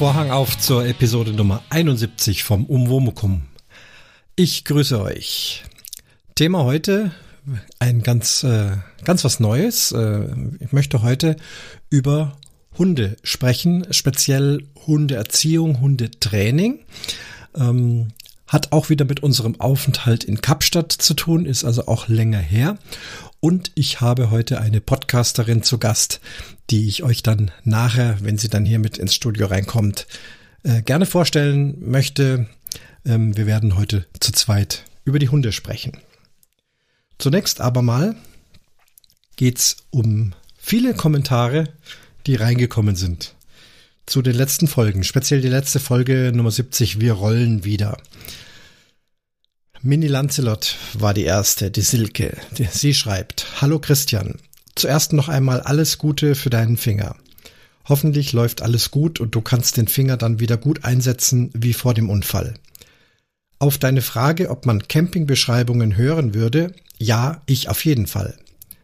Vorhang auf zur Episode Nummer 71 vom Umwomukum. Ich grüße euch. Thema heute ein ganz äh, ganz was Neues. Äh, ich möchte heute über Hunde sprechen, speziell Hundeerziehung, Hundetraining. Ähm, hat auch wieder mit unserem Aufenthalt in Kapstadt zu tun, ist also auch länger her. Und ich habe heute eine Podcasterin zu Gast, die ich euch dann nachher, wenn sie dann hier mit ins Studio reinkommt, äh, gerne vorstellen möchte. Ähm, wir werden heute zu zweit über die Hunde sprechen. Zunächst aber mal geht's um viele Kommentare, die reingekommen sind zu den letzten Folgen, speziell die letzte Folge Nummer 70, wir rollen wieder. Mini Lancelot war die erste, die Silke. Sie schreibt, Hallo Christian, zuerst noch einmal alles Gute für deinen Finger. Hoffentlich läuft alles gut und du kannst den Finger dann wieder gut einsetzen wie vor dem Unfall. Auf deine Frage, ob man Campingbeschreibungen hören würde, ja, ich auf jeden Fall.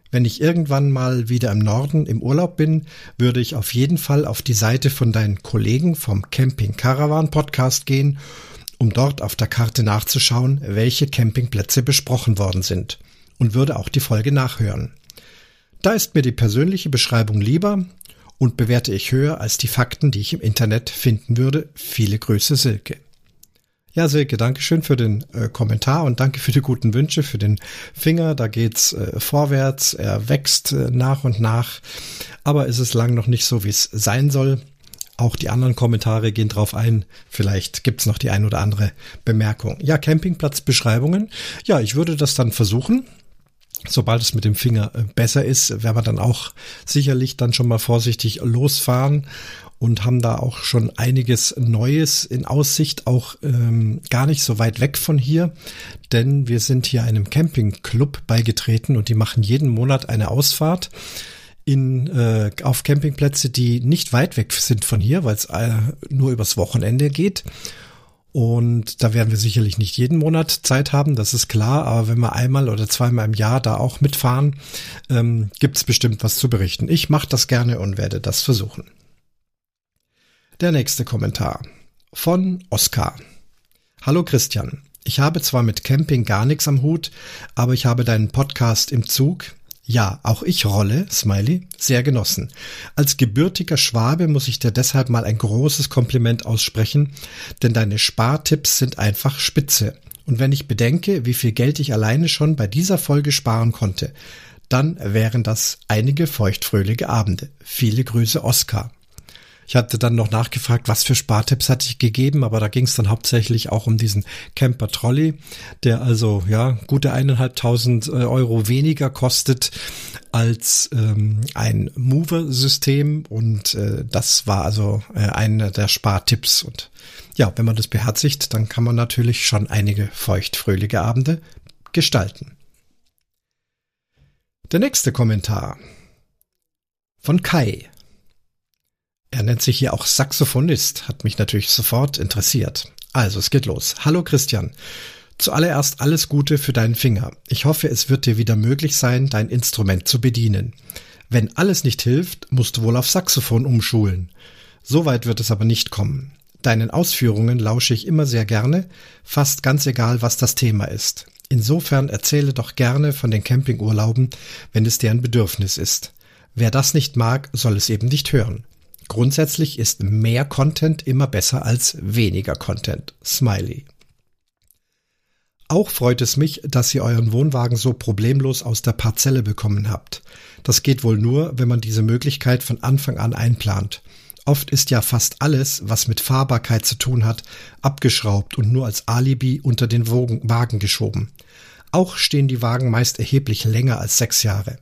Wenn ich irgendwann mal wieder im Norden im Urlaub bin, würde ich auf jeden Fall auf die Seite von deinen Kollegen vom Camping Caravan Podcast gehen um dort auf der Karte nachzuschauen, welche Campingplätze besprochen worden sind und würde auch die Folge nachhören. Da ist mir die persönliche Beschreibung lieber und bewerte ich höher als die Fakten, die ich im Internet finden würde. Viele Grüße, Silke. Ja, Silke, danke schön für den äh, Kommentar und danke für die guten Wünsche, für den Finger. Da geht's äh, vorwärts, er wächst äh, nach und nach, aber ist es lang noch nicht so, wie es sein soll. Auch die anderen Kommentare gehen drauf ein. Vielleicht gibt's noch die ein oder andere Bemerkung. Ja, Campingplatzbeschreibungen. Ja, ich würde das dann versuchen. Sobald es mit dem Finger äh, besser ist, werden wir dann auch sicherlich dann schon mal vorsichtig losfahren und haben da auch schon einiges Neues in Aussicht, auch ähm, gar nicht so weit weg von hier, denn wir sind hier einem Campingclub beigetreten und die machen jeden Monat eine Ausfahrt in, äh, auf Campingplätze, die nicht weit weg sind von hier, weil es äh, nur übers Wochenende geht. Und da werden wir sicherlich nicht jeden Monat Zeit haben, das ist klar. Aber wenn wir einmal oder zweimal im Jahr da auch mitfahren, ähm, gibt es bestimmt was zu berichten. Ich mache das gerne und werde das versuchen. Der nächste Kommentar von Oskar. Hallo Christian. Ich habe zwar mit Camping gar nichts am Hut, aber ich habe deinen Podcast im Zug ja, auch ich rolle, Smiley, sehr genossen. Als gebürtiger Schwabe muss ich dir deshalb mal ein großes Kompliment aussprechen, denn deine Spartipps sind einfach spitze. Und wenn ich bedenke, wie viel Geld ich alleine schon bei dieser Folge sparen konnte, dann wären das einige feuchtfröhliche Abende. Viele Grüße, Oskar. Ich hatte dann noch nachgefragt, was für Spartipps hatte ich gegeben, aber da ging es dann hauptsächlich auch um diesen Camper Trolley, der also ja gute eineinhalbtausend äh, Euro weniger kostet als ähm, ein Mover-System und äh, das war also äh, einer der Spartipps und ja, wenn man das beherzigt, dann kann man natürlich schon einige feuchtfröhliche Abende gestalten. Der nächste Kommentar von Kai. Er nennt sich hier auch Saxophonist, hat mich natürlich sofort interessiert. Also, es geht los. Hallo Christian. Zuallererst alles Gute für deinen Finger. Ich hoffe, es wird dir wieder möglich sein, dein Instrument zu bedienen. Wenn alles nicht hilft, musst du wohl auf Saxophon umschulen. So weit wird es aber nicht kommen. Deinen Ausführungen lausche ich immer sehr gerne, fast ganz egal, was das Thema ist. Insofern erzähle doch gerne von den Campingurlauben, wenn es dir ein Bedürfnis ist. Wer das nicht mag, soll es eben nicht hören. Grundsätzlich ist mehr Content immer besser als weniger Content. Smiley. Auch freut es mich, dass ihr euren Wohnwagen so problemlos aus der Parzelle bekommen habt. Das geht wohl nur, wenn man diese Möglichkeit von Anfang an einplant. Oft ist ja fast alles, was mit Fahrbarkeit zu tun hat, abgeschraubt und nur als Alibi unter den Wagen geschoben. Auch stehen die Wagen meist erheblich länger als sechs Jahre.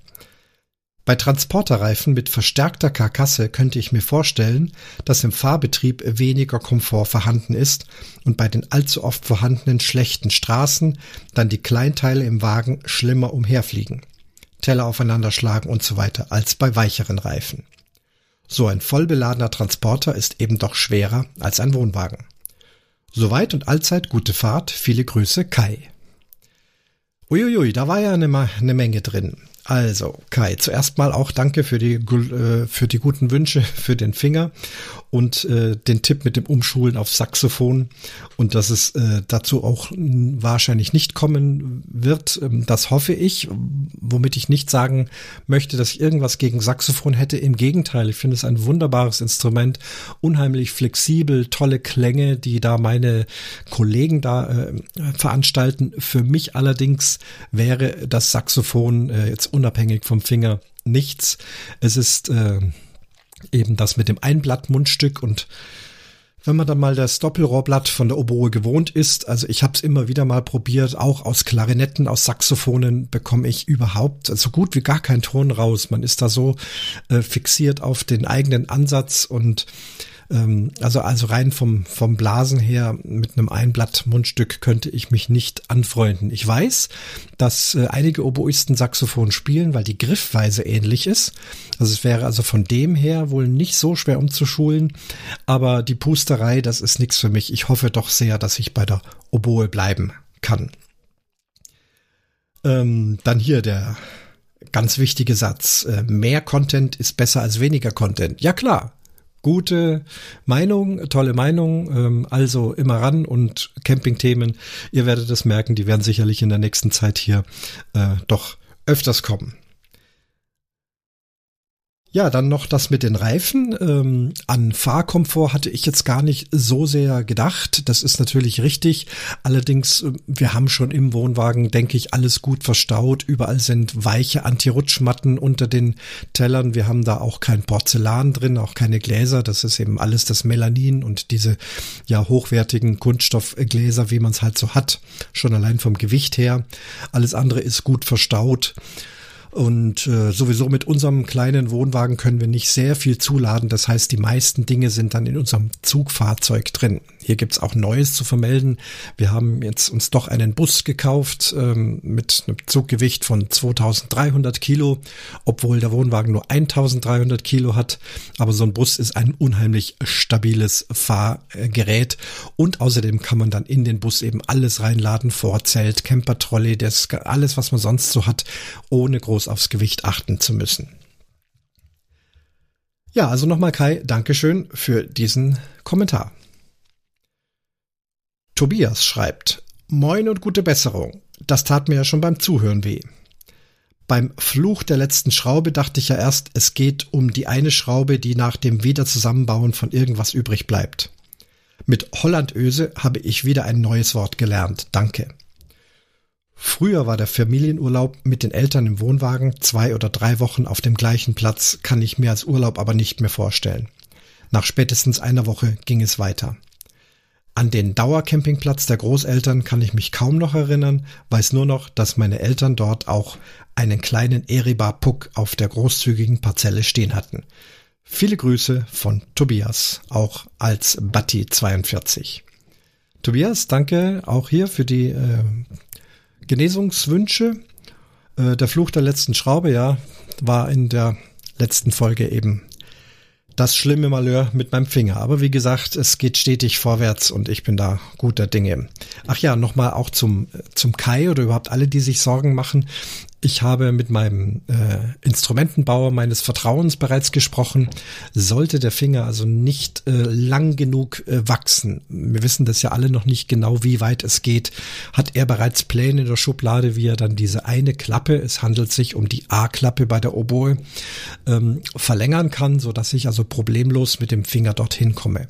Bei Transporterreifen mit verstärkter Karkasse könnte ich mir vorstellen, dass im Fahrbetrieb weniger Komfort vorhanden ist und bei den allzu oft vorhandenen schlechten Straßen dann die Kleinteile im Wagen schlimmer umherfliegen, Teller aufeinanderschlagen und so weiter als bei weicheren Reifen. So ein vollbeladener Transporter ist eben doch schwerer als ein Wohnwagen. Soweit und allzeit gute Fahrt, viele Grüße Kai. Uiuiui, da war ja eine, eine Menge drin. Also, Kai, zuerst mal auch danke für die, äh, für die guten Wünsche für den Finger. Und äh, den Tipp mit dem Umschulen auf Saxophon und dass es äh, dazu auch wahrscheinlich nicht kommen wird. Ähm, das hoffe ich, womit ich nicht sagen möchte, dass ich irgendwas gegen Saxophon hätte. Im Gegenteil, ich finde es ein wunderbares Instrument, unheimlich flexibel, tolle Klänge, die da meine Kollegen da äh, veranstalten. Für mich allerdings wäre das Saxophon äh, jetzt unabhängig vom Finger nichts. Es ist äh, eben das mit dem Einblattmundstück und wenn man dann mal das Doppelrohrblatt von der Oboe gewohnt ist, also ich habe es immer wieder mal probiert, auch aus Klarinetten, aus Saxophonen bekomme ich überhaupt so gut wie gar keinen Ton raus. Man ist da so äh, fixiert auf den eigenen Ansatz und ähm, also, also rein vom, vom Blasen her mit einem Einblatt-Mundstück könnte ich mich nicht anfreunden. Ich weiß, dass äh, einige Oboisten Saxophon spielen, weil die Griffweise ähnlich ist. Also es wäre also von dem her wohl nicht so schwer umzuschulen, aber die Pusterei, das ist nichts für mich. Ich hoffe doch sehr, dass ich bei der Oboe bleiben kann. Ähm, dann hier der ganz wichtige Satz. Äh, mehr Content ist besser als weniger Content. Ja klar, gute Meinung, tolle Meinung. Ähm, also immer ran und Campingthemen, ihr werdet es merken, die werden sicherlich in der nächsten Zeit hier äh, doch öfters kommen. Ja, dann noch das mit den Reifen. Ähm, an Fahrkomfort hatte ich jetzt gar nicht so sehr gedacht. Das ist natürlich richtig. Allerdings, äh, wir haben schon im Wohnwagen, denke ich, alles gut verstaut. Überall sind weiche Anti-Rutschmatten unter den Tellern. Wir haben da auch kein Porzellan drin, auch keine Gläser. Das ist eben alles das Melanin und diese ja hochwertigen Kunststoffgläser, wie man es halt so hat. Schon allein vom Gewicht her. Alles andere ist gut verstaut. Und äh, sowieso mit unserem kleinen Wohnwagen können wir nicht sehr viel zuladen. Das heißt, die meisten Dinge sind dann in unserem Zugfahrzeug drin. Hier gibt's auch Neues zu vermelden. Wir haben jetzt uns doch einen Bus gekauft ähm, mit einem Zuggewicht von 2300 Kilo, obwohl der Wohnwagen nur 1300 Kilo hat. Aber so ein Bus ist ein unheimlich stabiles Fahrgerät. Und außerdem kann man dann in den Bus eben alles reinladen, Vorzelt, Camper-Trolley, das alles, was man sonst so hat, ohne groß groß aufs Gewicht achten zu müssen. Ja, also nochmal Kai, Dankeschön für diesen Kommentar. Tobias schreibt, Moin und gute Besserung. Das tat mir ja schon beim Zuhören weh. Beim Fluch der letzten Schraube dachte ich ja erst, es geht um die eine Schraube, die nach dem Wiederzusammenbauen von irgendwas übrig bleibt. Mit Hollandöse habe ich wieder ein neues Wort gelernt. Danke. Früher war der Familienurlaub mit den Eltern im Wohnwagen, zwei oder drei Wochen auf dem gleichen Platz, kann ich mir als Urlaub aber nicht mehr vorstellen. Nach spätestens einer Woche ging es weiter. An den Dauercampingplatz der Großeltern kann ich mich kaum noch erinnern, weiß nur noch, dass meine Eltern dort auch einen kleinen Eribar Puck auf der großzügigen Parzelle stehen hatten. Viele Grüße von Tobias, auch als Batti 42. Tobias, danke auch hier für die äh, Genesungswünsche. Äh, der Fluch der letzten Schraube, ja, war in der letzten Folge eben das schlimme Malheur mit meinem Finger. Aber wie gesagt, es geht stetig vorwärts und ich bin da guter Dinge. Ach ja, nochmal auch zum, zum Kai oder überhaupt alle, die sich Sorgen machen. Ich habe mit meinem äh, Instrumentenbauer meines Vertrauens bereits gesprochen. Sollte der Finger also nicht äh, lang genug äh, wachsen, wir wissen das ja alle noch nicht genau, wie weit es geht, hat er bereits Pläne in der Schublade, wie er dann diese eine Klappe, es handelt sich um die A-Klappe bei der Oboe, ähm, verlängern kann, so dass ich also problemlos mit dem Finger dorthin komme.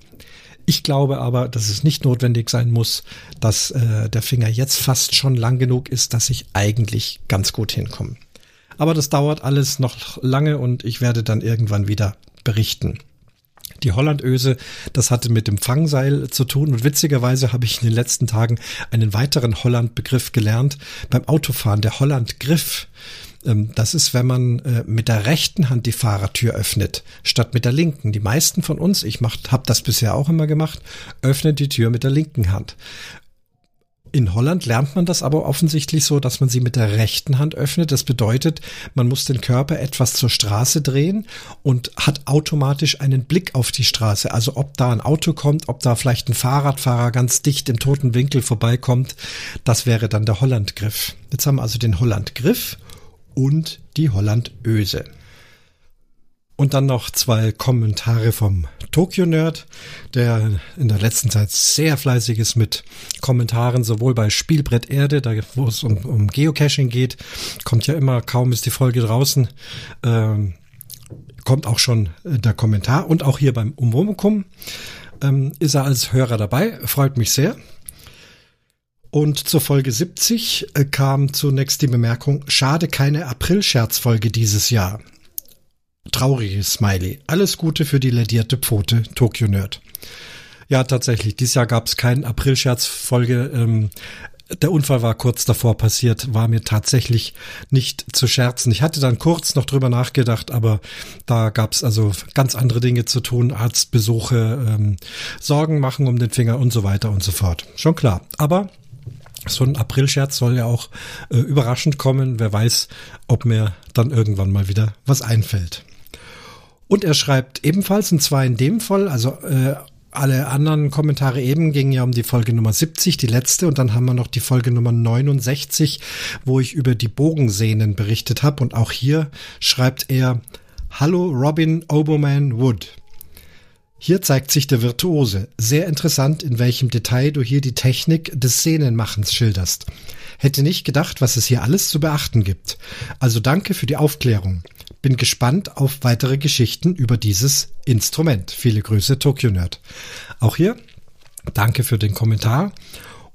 Ich glaube aber, dass es nicht notwendig sein muss, dass äh, der Finger jetzt fast schon lang genug ist, dass ich eigentlich ganz gut hinkomme. Aber das dauert alles noch lange und ich werde dann irgendwann wieder berichten. Die Hollandöse, das hatte mit dem Fangseil zu tun und witzigerweise habe ich in den letzten Tagen einen weiteren Holland-Begriff gelernt. Beim Autofahren, der Holland-Griff. Ähm, das ist, wenn man äh, mit der rechten Hand die Fahrertür öffnet, statt mit der linken. Die meisten von uns, ich habe das bisher auch immer gemacht, öffnen die Tür mit der linken Hand. In Holland lernt man das aber offensichtlich so, dass man sie mit der rechten Hand öffnet. Das bedeutet, man muss den Körper etwas zur Straße drehen und hat automatisch einen Blick auf die Straße. Also ob da ein Auto kommt, ob da vielleicht ein Fahrradfahrer ganz dicht im toten Winkel vorbeikommt, das wäre dann der Hollandgriff. Jetzt haben wir also den Hollandgriff und die Hollandöse. Und dann noch zwei Kommentare vom Tokyo Nerd, der in der letzten Zeit sehr fleißig ist mit Kommentaren, sowohl bei Spielbrett Erde, da wo es um, um Geocaching geht, kommt ja immer, kaum ist die Folge draußen, ähm, kommt auch schon äh, der Kommentar und auch hier beim Umwomukum ähm, ist er als Hörer dabei, freut mich sehr. Und zur Folge 70 äh, kam zunächst die Bemerkung, schade keine April-Scherzfolge dieses Jahr. Trauriges Smiley. Alles Gute für die ledierte Pfote, Tokyo Nerd. Ja, tatsächlich. Dieses Jahr gab es keinen April-Scherz-Folge. Ähm, der Unfall war kurz davor passiert, war mir tatsächlich nicht zu scherzen. Ich hatte dann kurz noch drüber nachgedacht, aber da gab es also ganz andere Dinge zu tun, Arztbesuche, ähm, Sorgen machen um den Finger und so weiter und so fort. Schon klar. Aber so ein Aprilscherz soll ja auch äh, überraschend kommen. Wer weiß, ob mir dann irgendwann mal wieder was einfällt. Und er schreibt ebenfalls, und zwar in dem Fall, also äh, alle anderen Kommentare eben gingen ja um die Folge Nummer 70, die letzte, und dann haben wir noch die Folge Nummer 69, wo ich über die Bogensehnen berichtet habe. Und auch hier schreibt er, Hallo Robin Oberman Wood. Hier zeigt sich der Virtuose. Sehr interessant, in welchem Detail du hier die Technik des Szenenmachens schilderst. Hätte nicht gedacht, was es hier alles zu beachten gibt. Also danke für die Aufklärung. Bin gespannt auf weitere Geschichten über dieses Instrument. Viele Grüße, Tokyo Nerd. Auch hier, danke für den Kommentar.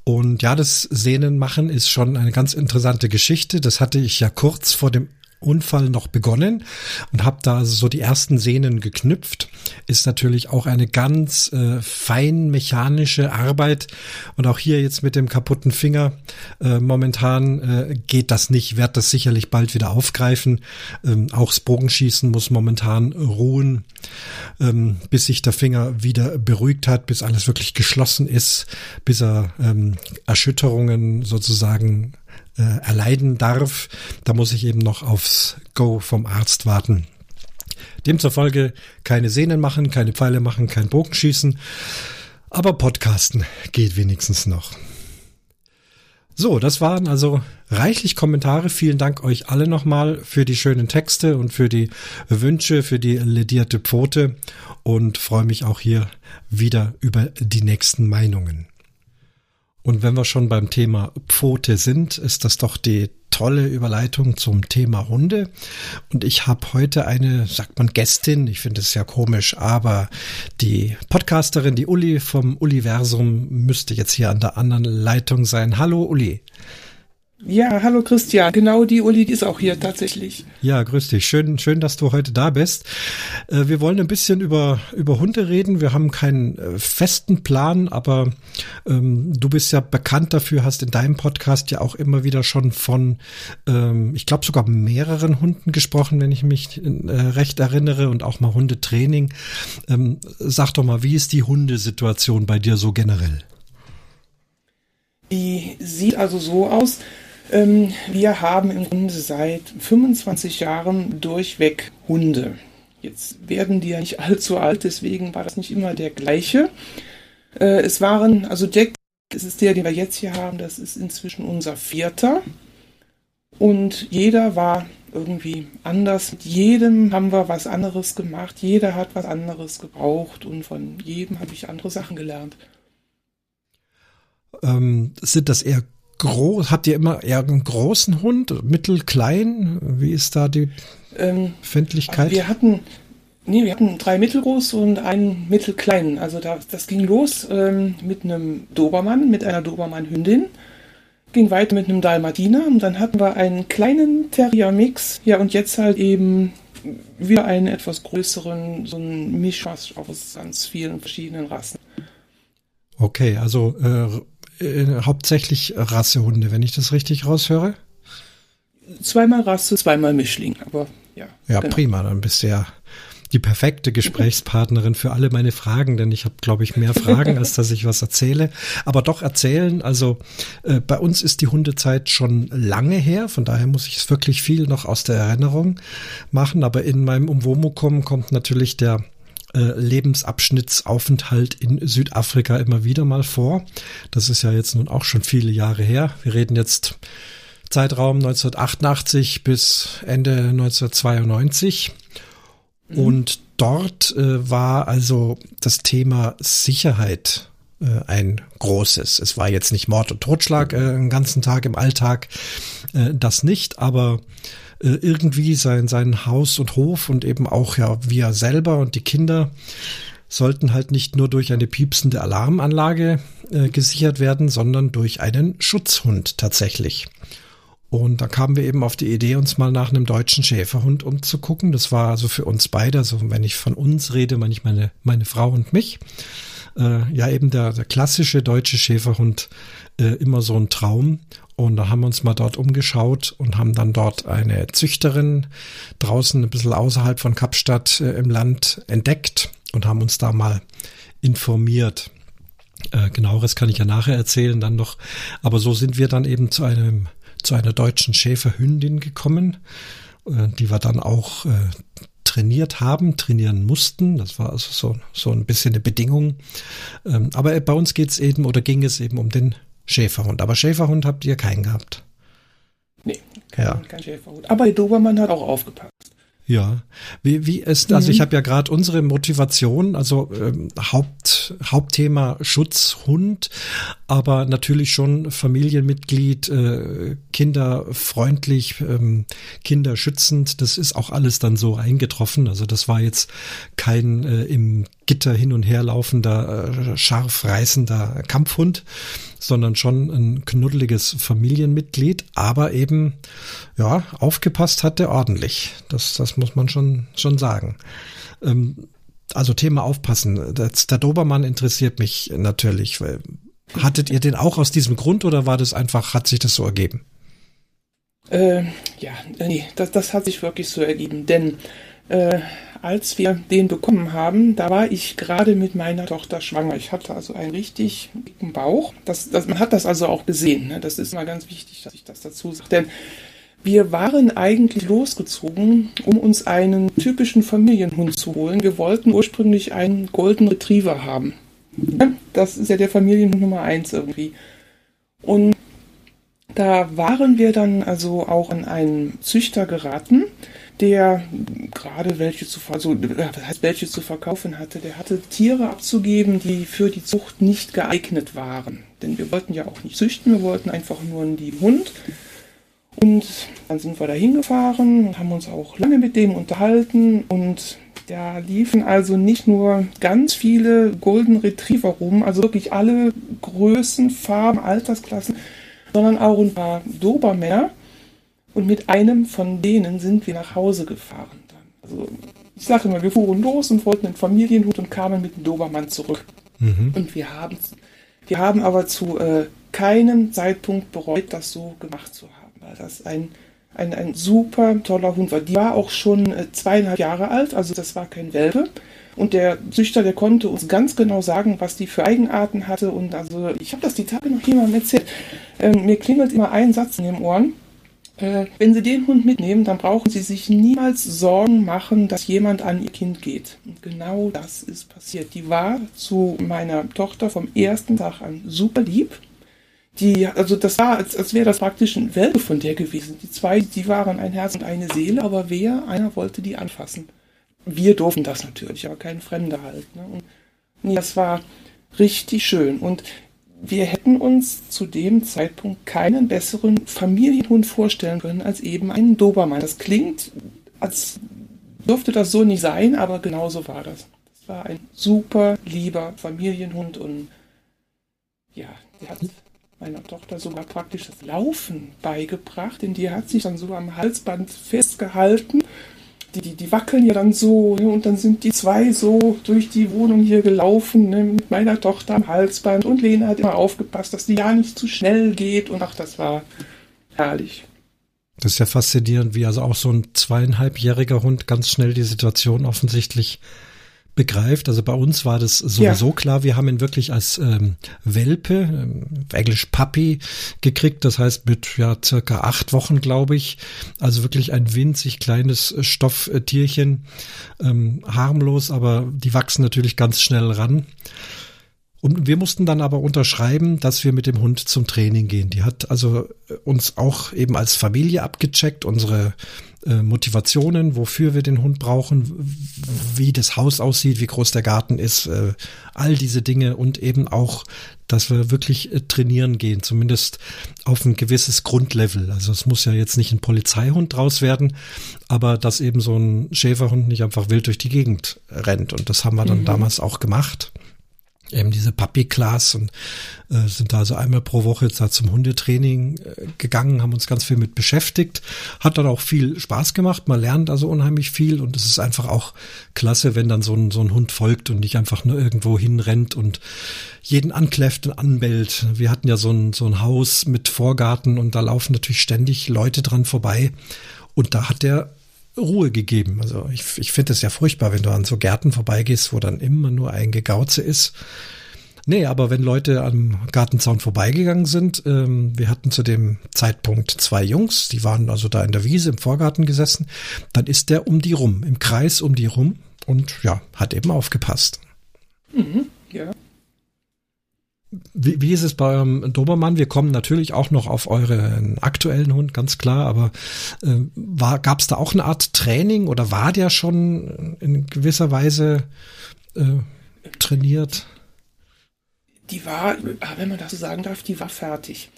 Und ja, das Sehnen machen ist schon eine ganz interessante Geschichte. Das hatte ich ja kurz vor dem Unfall noch begonnen und habe da so die ersten Sehnen geknüpft. Ist natürlich auch eine ganz äh, fein mechanische Arbeit und auch hier jetzt mit dem kaputten Finger äh, momentan äh, geht das nicht. Werd das sicherlich bald wieder aufgreifen. Ähm, auch das Bogenschießen muss momentan ruhen, ähm, bis sich der Finger wieder beruhigt hat, bis alles wirklich geschlossen ist, bis er ähm, Erschütterungen sozusagen äh, erleiden darf. Da muss ich eben noch aufs Go vom Arzt warten. Demzufolge keine Sehnen machen, keine Pfeile machen, kein Bogenschießen. Aber Podcasten geht wenigstens noch. So, das waren also reichlich Kommentare. Vielen Dank euch alle nochmal für die schönen Texte und für die Wünsche, für die ledierte Pfote und freue mich auch hier wieder über die nächsten Meinungen. Und wenn wir schon beim Thema Pfote sind, ist das doch die tolle Überleitung zum Thema Hunde. Und ich habe heute eine, sagt man Gästin, ich finde es ja komisch, aber die Podcasterin, die Uli vom Universum, müsste jetzt hier an der anderen Leitung sein. Hallo Uli. Ja, hallo Christian. Genau die Uli die ist auch hier tatsächlich. Ja, grüß dich. Schön, schön, dass du heute da bist. Äh, wir wollen ein bisschen über, über Hunde reden. Wir haben keinen äh, festen Plan, aber ähm, du bist ja bekannt dafür, hast in deinem Podcast ja auch immer wieder schon von, ähm, ich glaube sogar mehreren Hunden gesprochen, wenn ich mich äh, recht erinnere und auch mal Hundetraining. Ähm, sag doch mal, wie ist die Hundesituation bei dir so generell? Die sieht also so aus, wir haben im Grunde seit 25 Jahren durchweg Hunde. Jetzt werden die ja nicht allzu alt, deswegen war das nicht immer der gleiche. Äh, es waren, also Jack, das ist der, den wir jetzt hier haben, das ist inzwischen unser vierter. Und jeder war irgendwie anders. Mit jedem haben wir was anderes gemacht. Jeder hat was anderes gebraucht und von jedem habe ich andere Sachen gelernt. Ähm, sind das eher groß? Habt ihr immer eher einen großen Hund, mittel, klein? Wie ist da die ähm, Findlichkeit? Wir hatten, nee, wir hatten drei mittelgroß und einen mittelkleinen. Also da, das ging los ähm, mit einem Dobermann, mit einer Dobermann-Hündin. Ging weiter mit einem Dalmatiner und dann hatten wir einen kleinen Terrier-Mix. Ja, und jetzt halt eben wieder einen etwas größeren, so ein Mischmasch aus ganz vielen verschiedenen Rassen. Okay, also äh, äh, hauptsächlich Rassehunde, wenn ich das richtig raushöre? Zweimal Rasse, zweimal Mischling, aber ja. Ja, genau. prima, dann bist du ja die perfekte Gesprächspartnerin für alle meine Fragen, denn ich habe, glaube ich, mehr Fragen, als dass ich was erzähle. Aber doch erzählen, also äh, bei uns ist die Hundezeit schon lange her, von daher muss ich es wirklich viel noch aus der Erinnerung machen. Aber in meinem Umwomukum kommt natürlich der äh, Lebensabschnittsaufenthalt in Südafrika immer wieder mal vor. Das ist ja jetzt nun auch schon viele Jahre her. Wir reden jetzt Zeitraum 1988 bis Ende 1992. Mhm. Und dort äh, war also das Thema Sicherheit äh, ein großes. Es war jetzt nicht Mord und Totschlag äh, den ganzen Tag im Alltag, äh, das nicht, aber äh, irgendwie sein, sein Haus und Hof und eben auch ja wir selber und die Kinder sollten halt nicht nur durch eine piepsende Alarmanlage äh, gesichert werden, sondern durch einen Schutzhund tatsächlich. Und da kamen wir eben auf die Idee, uns mal nach einem deutschen Schäferhund umzugucken. Das war also für uns beide, also wenn ich von uns rede, meine ich meine, meine Frau und mich. Äh, ja, eben der, der klassische deutsche Schäferhund äh, immer so ein Traum. Und da haben wir uns mal dort umgeschaut und haben dann dort eine Züchterin draußen ein bisschen außerhalb von Kapstadt äh, im Land entdeckt und haben uns da mal informiert. Äh, genaueres kann ich ja nachher erzählen dann noch. Aber so sind wir dann eben zu einem zu einer deutschen Schäferhündin gekommen, äh, die wir dann auch trainiert haben, trainieren mussten. Das war also so, so ein bisschen eine Bedingung. Ähm, aber bei uns geht's eben oder ging es eben um den Schäferhund. Aber Schäferhund habt ihr keinen gehabt. Nee, kein, ja. kein Schäferhund. Aber der Dobermann hat auch aufgepasst. Ja, wie, wie ist, also mhm. ich habe ja gerade unsere Motivation, also ähm, Haupt, Hauptthema Schutzhund, aber natürlich schon Familienmitglied, äh, kinderfreundlich, ähm, kinderschützend, das ist auch alles dann so eingetroffen. Also das war jetzt kein äh, im Gitter hin und her laufender, äh, scharf reißender Kampfhund, sondern schon ein knuddeliges Familienmitglied, aber eben, ja, aufgepasst hat er ordentlich. Das, das muss man schon, schon sagen. Ähm, also Thema aufpassen. Das, der Dobermann interessiert mich natürlich. Hattet ihr den auch aus diesem Grund oder war das einfach, hat sich das so ergeben? Äh, ja, nee, das, das hat sich wirklich so ergeben, denn äh, als wir den bekommen haben, da war ich gerade mit meiner Tochter schwanger. Ich hatte also einen richtig dicken Bauch. Das, das, man hat das also auch gesehen. Ne? Das ist mal ganz wichtig, dass ich das dazu sage. Denn wir waren eigentlich losgezogen, um uns einen typischen Familienhund zu holen. Wir wollten ursprünglich einen Golden Retriever haben. Das ist ja der Familienhund Nummer eins irgendwie. Und da waren wir dann also auch an einen Züchter geraten, der gerade welche zu, also, was heißt, welche zu verkaufen hatte, der hatte Tiere abzugeben, die für die Zucht nicht geeignet waren. Denn wir wollten ja auch nicht züchten, wir wollten einfach nur einen lieben Hund. Und dann sind wir da hingefahren und haben uns auch lange mit dem unterhalten und da liefen also nicht nur ganz viele Golden Retriever rum, also wirklich alle Größen, Farben, Altersklassen, sondern auch ein paar Dobermänner und mit einem von denen sind wir nach Hause gefahren. Dann. Also ich sage immer, wir fuhren los und wollten einen Familienhut und kamen mit dem Dobermann zurück. Mhm. Und wir haben, wir haben aber zu äh, keinem Zeitpunkt bereut, das so gemacht zu haben, weil das ein, ein, ein super toller Hund war. Die war auch schon äh, zweieinhalb Jahre alt, also das war kein Welpe. Und der Züchter, der konnte uns ganz genau sagen, was die für Eigenarten hatte. Und also, ich habe das die Tage noch jemandem erzählt. Ähm, mir klingelt immer ein Satz in den Ohren. Äh, wenn Sie den Hund mitnehmen, dann brauchen Sie sich niemals Sorgen machen, dass jemand an Ihr Kind geht. Und genau das ist passiert. Die war zu meiner Tochter vom ersten Tag an super lieb. Die, also das war, als, als wäre das praktisch ein Welpe von der gewesen. Die zwei, die waren ein Herz und eine Seele, aber wer, einer wollte die anfassen. Wir durften das natürlich, aber kein Fremder halt. Ne? Und nee, das war richtig schön. Und wir hätten uns zu dem Zeitpunkt keinen besseren Familienhund vorstellen können als eben einen Dobermann. Das klingt, als dürfte das so nicht sein, aber genauso war das. Das war ein super lieber Familienhund und ja, der hat meiner Tochter sogar praktisch das Laufen beigebracht, denn die hat sich dann so am Halsband festgehalten die, die, die wackeln ja dann so ne? und dann sind die zwei so durch die Wohnung hier gelaufen ne? mit meiner Tochter am Halsband und Lena hat immer aufgepasst, dass die ja nicht zu schnell geht und ach, das war herrlich. Das ist ja faszinierend, wie also auch so ein zweieinhalbjähriger Hund ganz schnell die Situation offensichtlich begreift. Also bei uns war das sowieso ja. klar. Wir haben ihn wirklich als ähm, Welpe, ähm, Englisch Puppy, gekriegt. Das heißt mit ja circa acht Wochen, glaube ich. Also wirklich ein winzig kleines Stofftierchen, ähm, harmlos, aber die wachsen natürlich ganz schnell ran. Und wir mussten dann aber unterschreiben, dass wir mit dem Hund zum Training gehen. Die hat also äh, uns auch eben als Familie abgecheckt, unsere äh, Motivationen, wofür wir den Hund brauchen, wie das Haus aussieht, wie groß der Garten ist, äh, all diese Dinge und eben auch, dass wir wirklich äh, trainieren gehen, zumindest auf ein gewisses Grundlevel. Also es muss ja jetzt nicht ein Polizeihund draus werden, aber dass eben so ein Schäferhund nicht einfach wild durch die Gegend rennt. Und das haben wir dann mhm. damals auch gemacht eben diese Puppy Class und äh, sind da also einmal pro Woche jetzt da zum Hundetraining äh, gegangen, haben uns ganz viel mit beschäftigt, hat dann auch viel Spaß gemacht, man lernt also unheimlich viel und es ist einfach auch klasse, wenn dann so ein, so ein Hund folgt und nicht einfach nur irgendwo hinrennt und jeden ankläfft und anbellt. Wir hatten ja so ein, so ein Haus mit Vorgarten und da laufen natürlich ständig Leute dran vorbei. Und da hat der Ruhe gegeben. Also ich, ich finde es ja furchtbar, wenn du an so Gärten vorbeigehst, wo dann immer nur ein Gegauze ist. Nee, aber wenn Leute am Gartenzaun vorbeigegangen sind, ähm, wir hatten zu dem Zeitpunkt zwei Jungs, die waren also da in der Wiese im Vorgarten gesessen, dann ist der um die rum, im Kreis um die rum und ja, hat eben aufgepasst. Mhm, ja. Wie, wie ist es bei eurem Dobermann? Wir kommen natürlich auch noch auf euren aktuellen Hund, ganz klar, aber äh, gab es da auch eine Art Training oder war der schon in gewisser Weise äh, trainiert? Die war, wenn man das so sagen darf, die war fertig.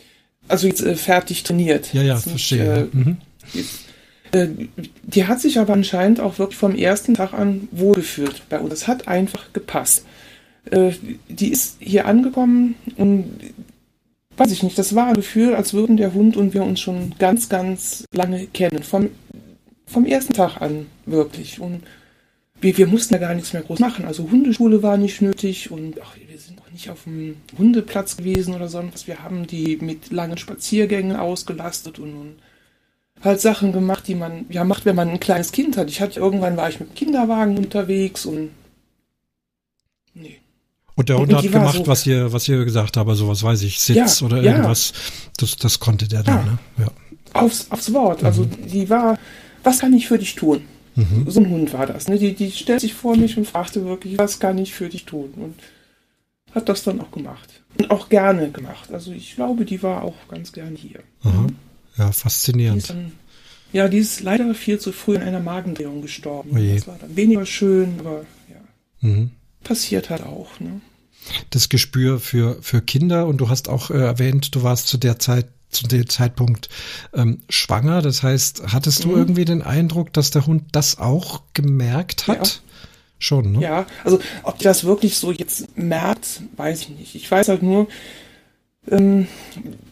Also jetzt äh, fertig trainiert. Ja, ja, jetzt verstehe. Nicht, äh, mhm. jetzt, äh, die hat sich aber anscheinend auch wirklich vom ersten Tag an wohlgefühlt bei uns. Das hat einfach gepasst. Äh, die ist hier angekommen und weiß ich nicht, das war ein Gefühl, als würden der Hund und wir uns schon ganz, ganz lange kennen. Vom, vom ersten Tag an, wirklich. Und wir, wir mussten ja gar nichts mehr groß machen. Also Hundeschule war nicht nötig und ach, wir sind auch nicht auf dem Hundeplatz gewesen oder sonst Wir haben die mit langen Spaziergängen ausgelastet und, und halt Sachen gemacht, die man ja macht, wenn man ein kleines Kind hat. Ich hatte irgendwann war ich mit dem Kinderwagen unterwegs und nee. Und der Hund hat gemacht, so, was ihr, was ihr gesagt habt, also was weiß ich, Sitz ja, oder irgendwas. Ja. Das, das konnte der dann, ne? Ja. Aufs, aufs Wort. Also mhm. die war, was kann ich für dich tun? Mhm. So ein Hund war das. Ne? Die, die stellt sich vor mich und fragte wirklich, was kann ich für dich tun? Und hat das dann auch gemacht. Und auch gerne gemacht. Also ich glaube, die war auch ganz gern hier. Mhm. Ja, faszinierend. Die dann, ja, die ist leider viel zu früh in einer Magendrehung gestorben. Oh das war dann weniger schön, aber ja. Mhm passiert halt auch. Ne? Das Gespür für, für Kinder und du hast auch äh, erwähnt, du warst zu der Zeit zu dem Zeitpunkt ähm, schwanger. Das heißt, hattest du mhm. irgendwie den Eindruck, dass der Hund das auch gemerkt hat? Ja. Schon, ne? Ja, also ob das wirklich so jetzt merkt, weiß ich nicht. Ich weiß halt nur, ähm,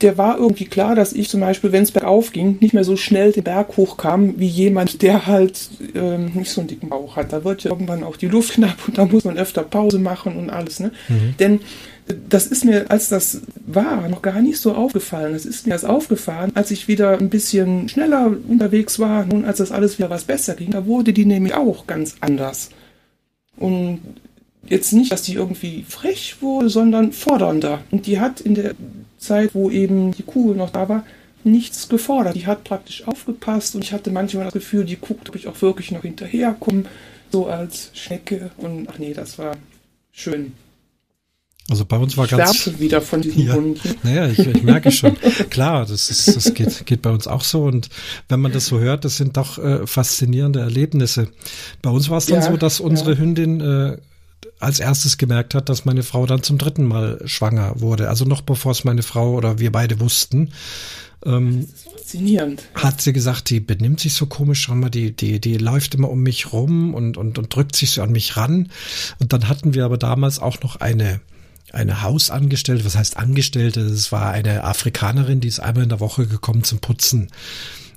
der war irgendwie klar, dass ich zum Beispiel, wenn es bergauf ging, nicht mehr so schnell den Berg hochkam, wie jemand, der halt ähm, nicht so einen dicken Bauch hat. Da wird ja irgendwann auch die Luft knapp und da muss man öfter Pause machen und alles. Ne? Mhm. Denn das ist mir, als das war, noch gar nicht so aufgefallen. Das ist mir erst aufgefallen, als ich wieder ein bisschen schneller unterwegs war und als das alles wieder was besser ging. Da wurde die nämlich auch ganz anders. Und jetzt nicht, dass die irgendwie frech wurde, sondern fordernder. Und die hat in der Zeit, wo eben die Kugel noch da war, nichts gefordert. Die hat praktisch aufgepasst und ich hatte manchmal das Gefühl, die guckt, ob ich auch wirklich noch hinterherkomme, so als Schnecke. Und ach nee, das war schön. Also bei uns war ich ganz wieder von diesem ja, Hund. Naja, ich, ich merke schon. Klar, das ist, das geht, geht bei uns auch so. Und wenn man das so hört, das sind doch äh, faszinierende Erlebnisse. Bei uns war es dann ja, so, dass unsere ja. Hündin äh, als erstes gemerkt hat, dass meine Frau dann zum dritten Mal schwanger wurde. Also noch bevor es meine Frau oder wir beide wussten. Ähm, faszinierend. Hat sie gesagt, die benimmt sich so komisch, schau mal, die, die, die läuft immer um mich rum und, und, und drückt sich so an mich ran. Und dann hatten wir aber damals auch noch eine, eine Hausangestellte, was heißt Angestellte? Das war eine Afrikanerin, die ist einmal in der Woche gekommen zum Putzen.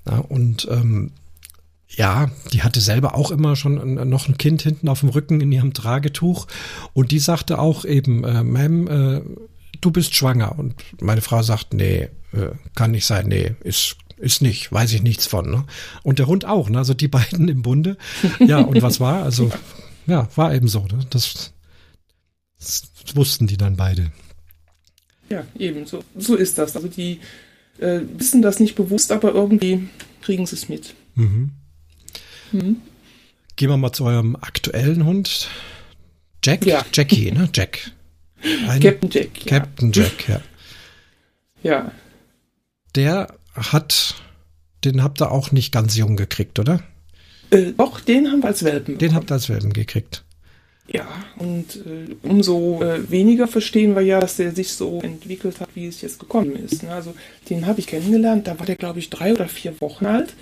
Ja, und ähm, ja, die hatte selber auch immer schon noch ein Kind hinten auf dem Rücken in ihrem Tragetuch und die sagte auch eben, äh, Ma'am, äh, du bist schwanger und meine Frau sagt, nee, äh, kann nicht sein, nee, ist ist nicht, weiß ich nichts von. Ne? Und der Hund auch, ne? also die beiden im Bunde. Ja, und was war? Also ja, war eben so. Ne? Das, das wussten die dann beide. Ja, eben so, so ist das. Also die äh, wissen das nicht bewusst, aber irgendwie kriegen sie es mit. Mhm. Mhm. Gehen wir mal zu eurem aktuellen Hund. Jack? Ja. Jackie, ne? Jack. Ein Captain Jack. Ja. Captain Jack, ja. Ja. Der hat, den habt ihr auch nicht ganz jung gekriegt, oder? Äh, doch, den haben wir als Welpen. Den habt ihr als Welpen gekriegt. Ja, und äh, umso äh, weniger verstehen wir ja, dass der sich so entwickelt hat, wie es jetzt gekommen ist. Ne? Also den habe ich kennengelernt, da war der, glaube ich, drei oder vier Wochen alt.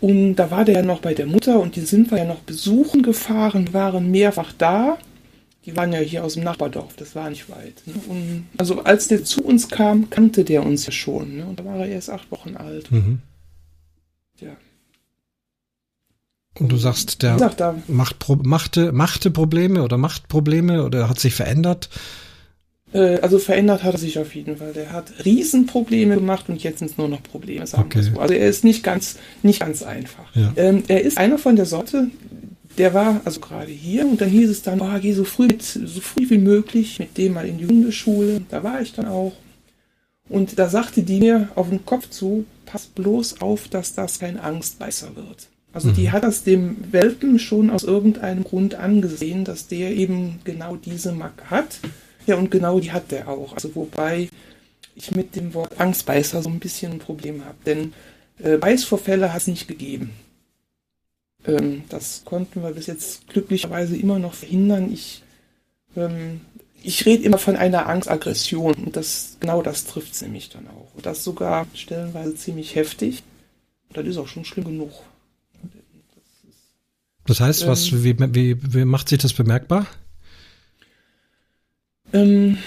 Und da war der ja noch bei der Mutter und die sind wir ja noch besuchen gefahren, waren mehrfach da. Die waren ja hier aus dem Nachbardorf, das war nicht weit. Ne? Und also als der zu uns kam, kannte der uns ja schon. Ne? Und da war er erst acht Wochen alt. Mhm. Ja. Und du sagst, der da, macht, machte, machte Probleme oder macht Probleme oder hat sich verändert. Äh, also verändert hat er sich auf jeden Fall. Der hat Riesenprobleme gemacht und jetzt sind es nur noch Probleme, sagen wir Okay. so. Also er ist nicht ganz, nicht ganz einfach. Ja. Ähm, er ist einer von der Sorte, der war also gerade hier und dann hieß es dann, oh, geh so früh, mit, so früh wie möglich mit dem mal in die Hundeschule. Da war ich dann auch. Und da sagte die mir auf den Kopf zu, pass bloß auf, dass das kein Angstbeißer wird. Also die hat das dem Welpen schon aus irgendeinem Grund angesehen, dass der eben genau diese Macke hat. Ja, und genau die hat der auch. Also wobei ich mit dem Wort Angstbeißer so ein bisschen ein Problem habe. Denn äh, Beißvorfälle hat es nicht gegeben. Ähm, das konnten wir bis jetzt glücklicherweise immer noch verhindern. Ich, ähm, ich rede immer von einer Angstaggression und das, genau das trifft es nämlich dann auch. Und das sogar stellenweise ziemlich heftig. Und das ist auch schon schlimm genug. Das heißt, was, Ähm. wie, wie, wie macht sich das bemerkbar? Ähm,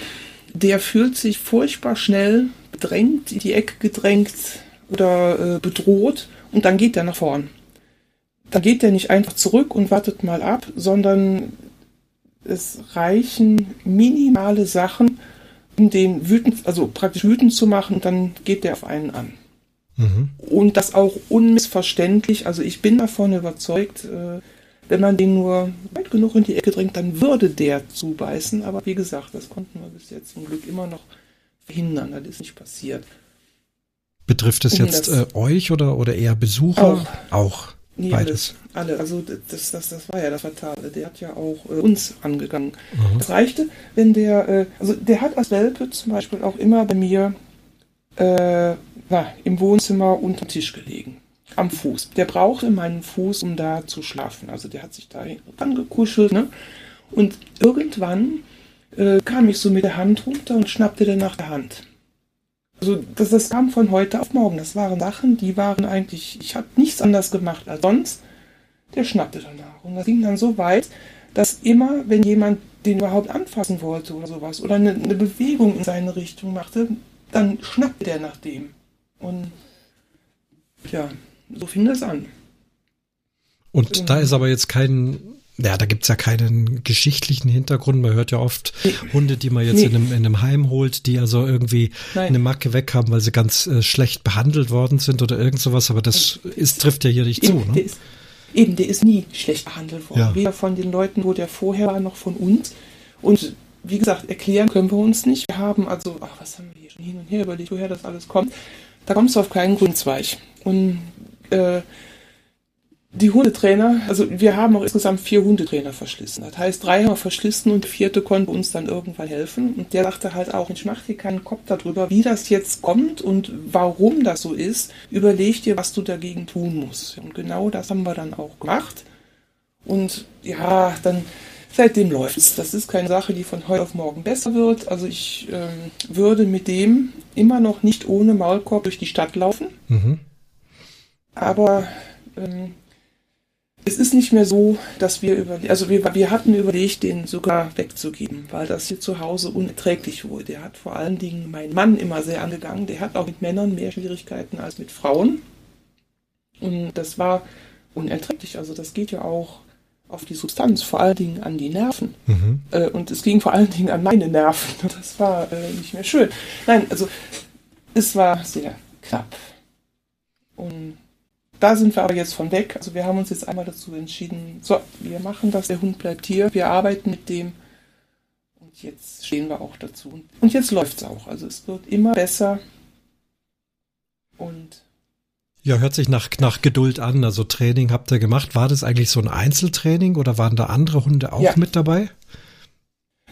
der fühlt sich furchtbar schnell bedrängt, in die Ecke gedrängt oder äh, bedroht und dann geht er nach vorn. Dann geht er nicht einfach zurück und wartet mal ab, sondern es reichen minimale Sachen, um den wütend, also praktisch wütend zu machen und dann geht der auf einen an. Mhm. Und das auch unmissverständlich. Also ich bin davon überzeugt, äh, wenn man den nur weit genug in die Ecke drängt, dann würde der zubeißen. Aber wie gesagt, das konnten wir bis jetzt zum Glück immer noch verhindern. Das ist nicht passiert. Betrifft es jetzt äh, euch oder, oder eher Besucher? Auch. Nee, Beides. Alle, alle. Also das, das, das war ja das Fatale. Der hat ja auch äh, uns angegangen. Mhm. Das reichte, wenn der, äh, also der hat als Welpe zum Beispiel auch immer bei mir äh, na, im Wohnzimmer unter dem Tisch gelegen. Am Fuß. Der brauchte meinen Fuß, um da zu schlafen. Also der hat sich da angekuschelt. Ne? Und irgendwann äh, kam ich so mit der Hand runter und schnappte dann nach der Hand. Also das, das kam von heute auf morgen. Das waren Sachen, die waren eigentlich, ich habe nichts anders gemacht als sonst. Der schnappte danach. Und das ging dann so weit, dass immer, wenn jemand den überhaupt anfassen wollte oder sowas, oder eine, eine Bewegung in seine Richtung machte, dann schnappte der nach dem. Und ja, so fing das an. Und da ist aber jetzt kein, ja, da gibt's ja keinen geschichtlichen Hintergrund. Man hört ja oft Nee. Hunde, die man jetzt Nee. in, einem, in einem Heim holt, die also irgendwie Nein. eine Macke weg haben, weil sie ganz äh, schlecht behandelt worden sind oder irgend sowas. Aber das ist, trifft ja hier nicht zu, Eben, der ne? ist, eben, der ist nie schlecht behandelt worden. Ja. Weder von den Leuten, wo der vorher war, noch von uns. Und wie gesagt, erklären können wir uns nicht. Wir haben also, ach, was haben wir hier schon hin und her überlegt, woher das alles kommt. Da kommst du auf keinen Grundzweig. Und äh, die Hundetrainer, also wir haben auch insgesamt vier Hundetrainer verschlissen. Das heißt, drei haben wir verschlissen und der vierte konnte uns dann irgendwann helfen. Und der sagte halt auch, ich mach dir keinen Kopf darüber, wie das jetzt kommt und warum das so ist. Überleg dir, was du dagegen tun musst. Und genau das haben wir dann auch gemacht. Und ja, dann seitdem läuft's. Das ist keine Sache, die von heute auf morgen besser wird. Also ich ähm, würde mit dem immer noch nicht ohne Maulkorb durch die Stadt laufen. Mhm. Aber ähm, es ist nicht mehr so, dass wir über, also wir, wir hatten überlegt, den sogar wegzugeben, weil das hier zu Hause unerträglich wurde. Der hat vor allen Dingen meinen Mann immer sehr angegangen. Der hat auch mit Männern mehr Schwierigkeiten als mit Frauen. Und das war unerträglich. Also das geht ja auch auf die Substanz, vor allen Dingen an die Nerven. Mhm. Äh, und es ging vor allen Dingen an meine Nerven. Das war äh, nicht mehr schön. Nein, also es war sehr knapp. Und da sind wir aber jetzt von weg. Also wir haben uns jetzt einmal dazu entschieden, so, wir machen das, der Hund bleibt hier, wir arbeiten mit dem. Und jetzt stehen wir auch dazu. Und jetzt läuft es auch. Also es wird immer besser. Und Ja, hört sich nach, nach Geduld an. Also Training habt ihr gemacht. War das eigentlich so ein Einzeltraining oder waren da andere Hunde auch Ja. mit dabei?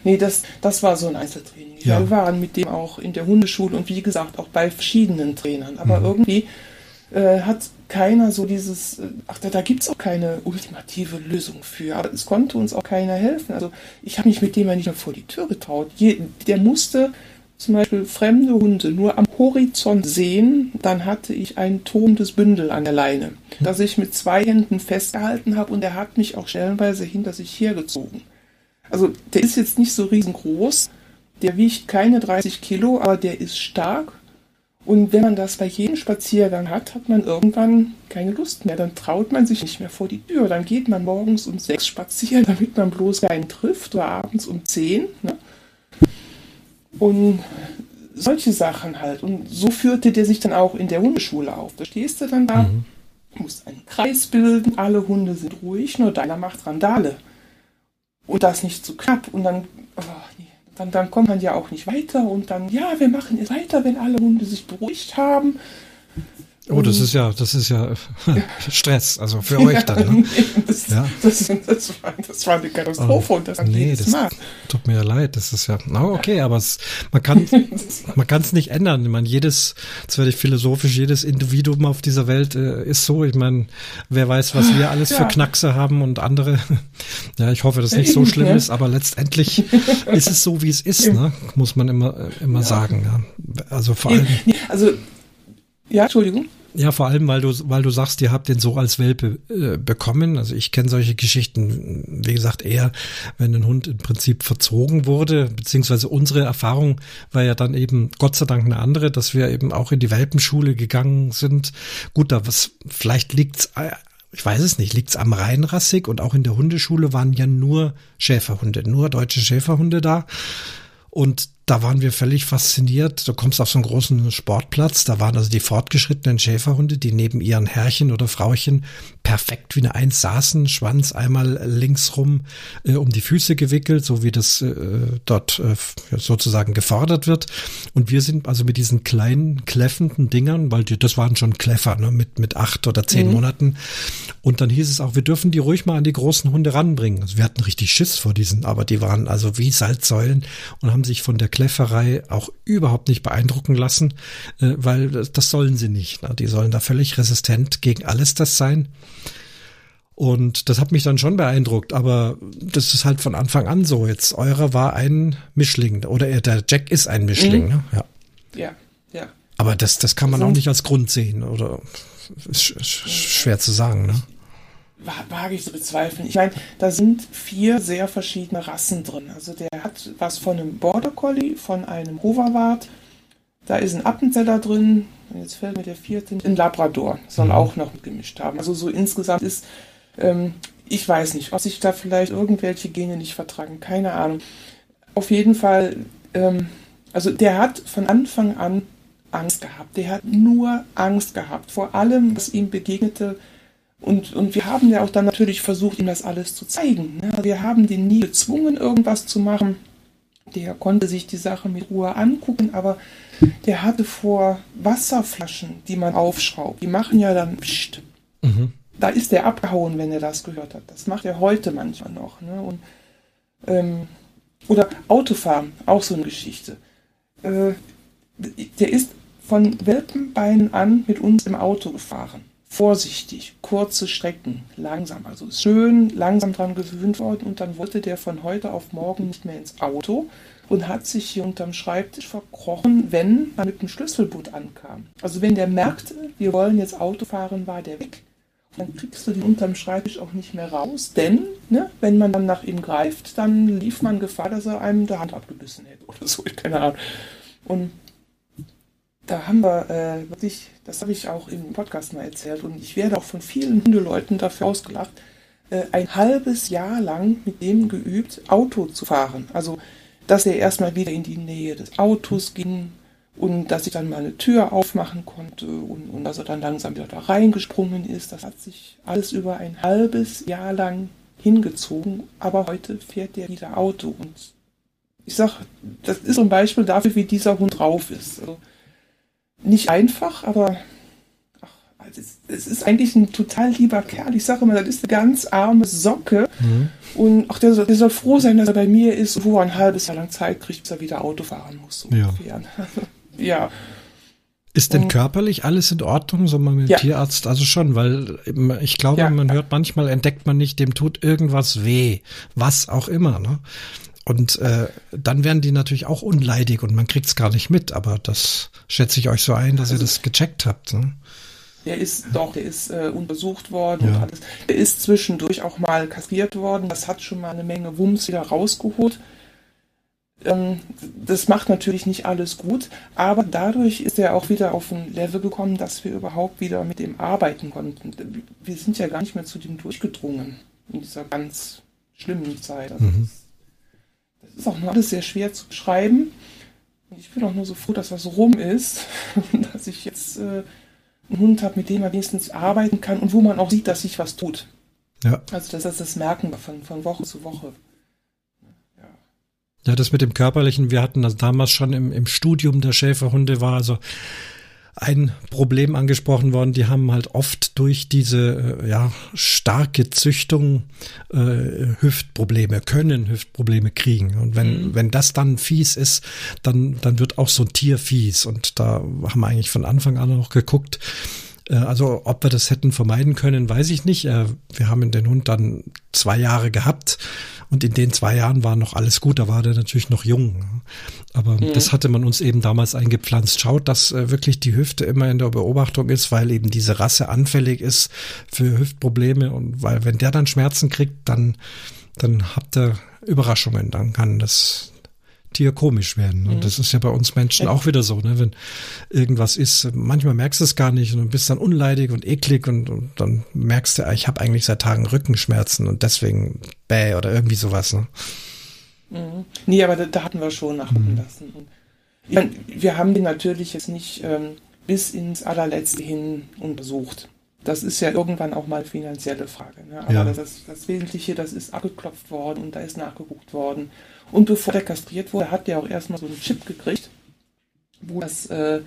Nee, das, das war so ein Einzeltraining. Ja. Wir waren mit dem auch in der Hundeschule und wie gesagt auch bei verschiedenen Trainern. Aber mhm. irgendwie äh, hat keiner so dieses, äh, ach, da, da gibt es auch keine ultimative Lösung für. Aber es konnte uns auch keiner helfen. Also ich habe mich mit dem ja nicht mehr vor die Tür getraut. Je, der musste zum Beispiel fremde Hunde nur am Horizont sehen, dann hatte ich ein tobendes Bündel an der Leine, das ich mit zwei Händen festgehalten habe und er hat mich auch stellenweise hinter sich hergezogen. Also der ist jetzt nicht so riesengroß, der wiegt keine 30 Kilo, aber der ist stark. Und wenn man das bei jedem Spaziergang hat, hat man irgendwann keine Lust mehr. Dann traut man sich nicht mehr vor die Tür. Dann geht man morgens um sechs spazieren, damit man bloß keinen trifft oder abends um zehn. Ne? Und solche Sachen halt. Und so führte der sich dann auch in der Hundeschule auf. Da stehst du dann da, mhm. musst einen Kreis bilden, alle Hunde sind ruhig, nur deiner macht Randale. Und das nicht zu knapp. Und dann, dann, dann kommt man ja auch nicht weiter. Und dann, ja, wir machen es weiter, wenn alle Hunde sich beruhigt haben. Oh, das ist ja, das ist ja Stress, also für euch dann. Ne? das, ja. Das, das, war, das war eine Katastrophe und das nee, das Mal. tut mir ja leid. Das ist ja, na okay, aber es, man kann, man kann es nicht ändern. Ich meine, jedes, jetzt werde ich philosophisch, jedes Individuum auf dieser Welt äh, ist so. Ich meine, wer weiß, was wir alles ja. für Knackse haben und andere. Ja, ich hoffe, dass es nicht so schlimm ist, aber letztendlich ist es so, wie es ist, ne? muss man immer, immer ja. sagen. Ja. Also vor allem. Also, ja, Entschuldigung. Ja, vor allem, weil du, weil du sagst, ihr habt den so als Welpe äh, bekommen. Also ich kenne solche Geschichten, wie gesagt, eher, wenn ein Hund im Prinzip verzogen wurde, beziehungsweise unsere Erfahrung war ja dann eben Gott sei Dank eine andere, dass wir eben auch in die Welpenschule gegangen sind. Gut, da was, vielleicht liegt's äh, ich weiß es nicht, liegt's am Rheinrassig und auch in der Hundeschule waren ja nur Schäferhunde, nur deutsche Schäferhunde da. Und da waren wir völlig fasziniert. Du kommst auf so einen großen Sportplatz, da waren also die fortgeschrittenen Schäferhunde, die neben ihren Herrchen oder Frauchen perfekt wie eine Eins saßen, Schwanz einmal links rum äh, um die Füße gewickelt, so wie das äh, dort äh, sozusagen gefordert wird. Und wir sind also mit diesen kleinen, kläffenden Dingern, weil die, das waren schon Kläffer, ne, mit, mit acht oder zehn mhm. Monaten. Und dann hieß es auch, wir dürfen die ruhig mal an die großen Hunde ranbringen. Also wir hatten richtig Schiss vor diesen, aber die waren also wie Salzsäulen und haben sich von der Kläfferei auch überhaupt nicht beeindrucken lassen, äh, weil das sollen sie nicht. Ne? Die sollen da völlig resistent gegen alles das sein. Und das hat mich dann schon beeindruckt, aber das ist halt von Anfang an so. Jetzt eurer war ein Mischling oder der Jack ist ein Mischling, mhm. ne? Ja. Ja, ja. Aber das, das kann man also, auch nicht als Grund sehen oder ist schwer zu sagen, ne? Wage ich zu bezweifeln. Ich meine, da sind vier sehr verschiedene Rassen drin. Also der hat was von einem Border Collie, von einem Hoverwart, da ist ein Appenzeller drin, jetzt fällt mir der vierte, ein Labrador, soll mhm. auch noch gemischt haben. Also so insgesamt ist ähm, ich weiß nicht, ob sich da vielleicht irgendwelche Gene nicht vertragen, keine Ahnung. Auf jeden Fall, ähm, also der hat von Anfang an Angst gehabt. Der hat nur Angst gehabt vor allem, was ihm begegnete. Und, und wir haben ja auch dann natürlich versucht, ihm das alles zu zeigen. Ne? Wir haben den nie gezwungen, irgendwas zu machen. Der konnte sich die Sache mit Ruhe angucken, aber der hatte vor Wasserflaschen, die man aufschraubt. Die machen ja dann Psst. Mhm da ist der abgehauen, wenn er das gehört hat. Das macht er heute manchmal noch. Ne? Und, ähm, oder Autofahren, auch so eine Geschichte. Äh, der ist von Welpenbeinen an mit uns im Auto gefahren. Vorsichtig, kurze Strecken, langsam. Also schön langsam dran gewöhnt worden und dann wollte der von heute auf morgen nicht mehr ins Auto und hat sich hier unterm Schreibtisch verkrochen, wenn man mit dem Schlüsselbund ankam. Also wenn der merkte, wir wollen jetzt Auto fahren, war der weg dann kriegst du den unterm Schreibtisch auch nicht mehr raus, denn ne, wenn man dann nach ihm greift, dann lief man Gefahr, dass er einem die Hand abgebissen hätte oder so, keine Ahnung. Und da haben wir äh, wirklich, das habe ich auch im Podcast mal erzählt und ich werde auch von vielen Hundeleuten dafür ausgelacht, äh, ein halbes Jahr lang mit dem geübt, Auto zu fahren. Also, dass er erstmal wieder in die Nähe des Autos ging, und dass ich dann mal eine Tür aufmachen konnte und, und dass er dann langsam wieder da reingesprungen ist. Das hat sich alles über ein halbes Jahr lang hingezogen, aber heute fährt er wieder Auto und ich sag, das ist so ein Beispiel dafür, wie dieser Hund drauf ist. Also nicht einfach, aber ach, es ist eigentlich ein total lieber Kerl. Ich sage immer, das ist eine ganz arme Socke. Mhm. Und auch der, der, soll froh sein, dass er bei mir ist, wo er ein halbes Jahr lang Zeit kriegt, bis er wieder Auto fahren muss. So ja. ja. Ist denn körperlich alles in Ordnung, so mal mit dem ja. Tierarzt? Also schon, weil ich glaube, ja. man hört manchmal, entdeckt man nicht, dem tut irgendwas weh. Was auch immer, ne? Und äh, dann werden die natürlich auch unleidig und man kriegt's gar nicht mit, aber das schätze ich euch so ein, dass also, ihr das gecheckt habt. Ne? Der ist doch, der ist äh, untersucht worden ja. und alles. Der ist zwischendurch auch mal kastriert worden. Das hat schon mal eine Menge Wumms wieder rausgeholt. Ähm, das macht natürlich nicht alles gut, aber dadurch ist er auch wieder auf ein Level gekommen, dass wir überhaupt wieder mit ihm arbeiten konnten. Wir sind ja gar nicht mehr zu dem durchgedrungen in dieser ganz schlimmen Zeit. Also mhm. Ist auch noch alles sehr schwer zu beschreiben. Und ich bin auch nur so froh, dass das rum ist und dass ich jetzt äh, einen Hund habe, mit dem man wenigstens arbeiten kann und wo man auch sieht, dass sich was tut. Ja. Also das ist das Merken von, von Woche zu Woche. Ja. ja, das mit dem Körperlichen, wir hatten das damals schon im, im Studium der Schäferhunde, war also ein Problem angesprochen worden. Die haben halt oft durch diese äh, ja, starke Züchtung äh, Hüftprobleme, können Hüftprobleme kriegen. Und wenn, mhm. wenn das dann fies ist, dann, dann wird auch so ein Tier fies. Und da haben wir eigentlich von Anfang an auch geguckt, äh, also ob wir das hätten vermeiden können, weiß ich nicht. Äh, wir haben den Hund dann zwei Jahre gehabt und in den zwei Jahren war noch alles gut, da war der natürlich noch jung. Aber mhm. das hatte man uns eben damals eingepflanzt. Schaut, dass äh, wirklich die Hüfte immer in der Beobachtung ist, weil eben diese Rasse anfällig ist für Hüftprobleme und weil wenn der dann Schmerzen kriegt, dann, dann habt ihr Überraschungen, dann kann das Tier komisch werden. Und mhm. das ist ja bei uns Menschen auch wieder so, ne? Wenn irgendwas ist, manchmal merkst du es gar nicht und bist dann unleidig und eklig und, und dann merkst du, ah, ich habe eigentlich seit Tagen Rückenschmerzen und deswegen bäh oder irgendwie sowas. Ne? Mhm. Nee, aber da, da, hatten wir schon nachgucken mhm. lassen. Ich mein, wir haben den natürlich jetzt nicht ähm, bis ins allerletzte hin untersucht. Das ist ja irgendwann auch mal finanzielle Frage. Ne? Aber ja. das, das Wesentliche, das ist abgeklopft worden und da ist nachgeguckt worden. Und bevor der kastriert wurde, hat der auch erstmal so einen Chip gekriegt, wo das äh,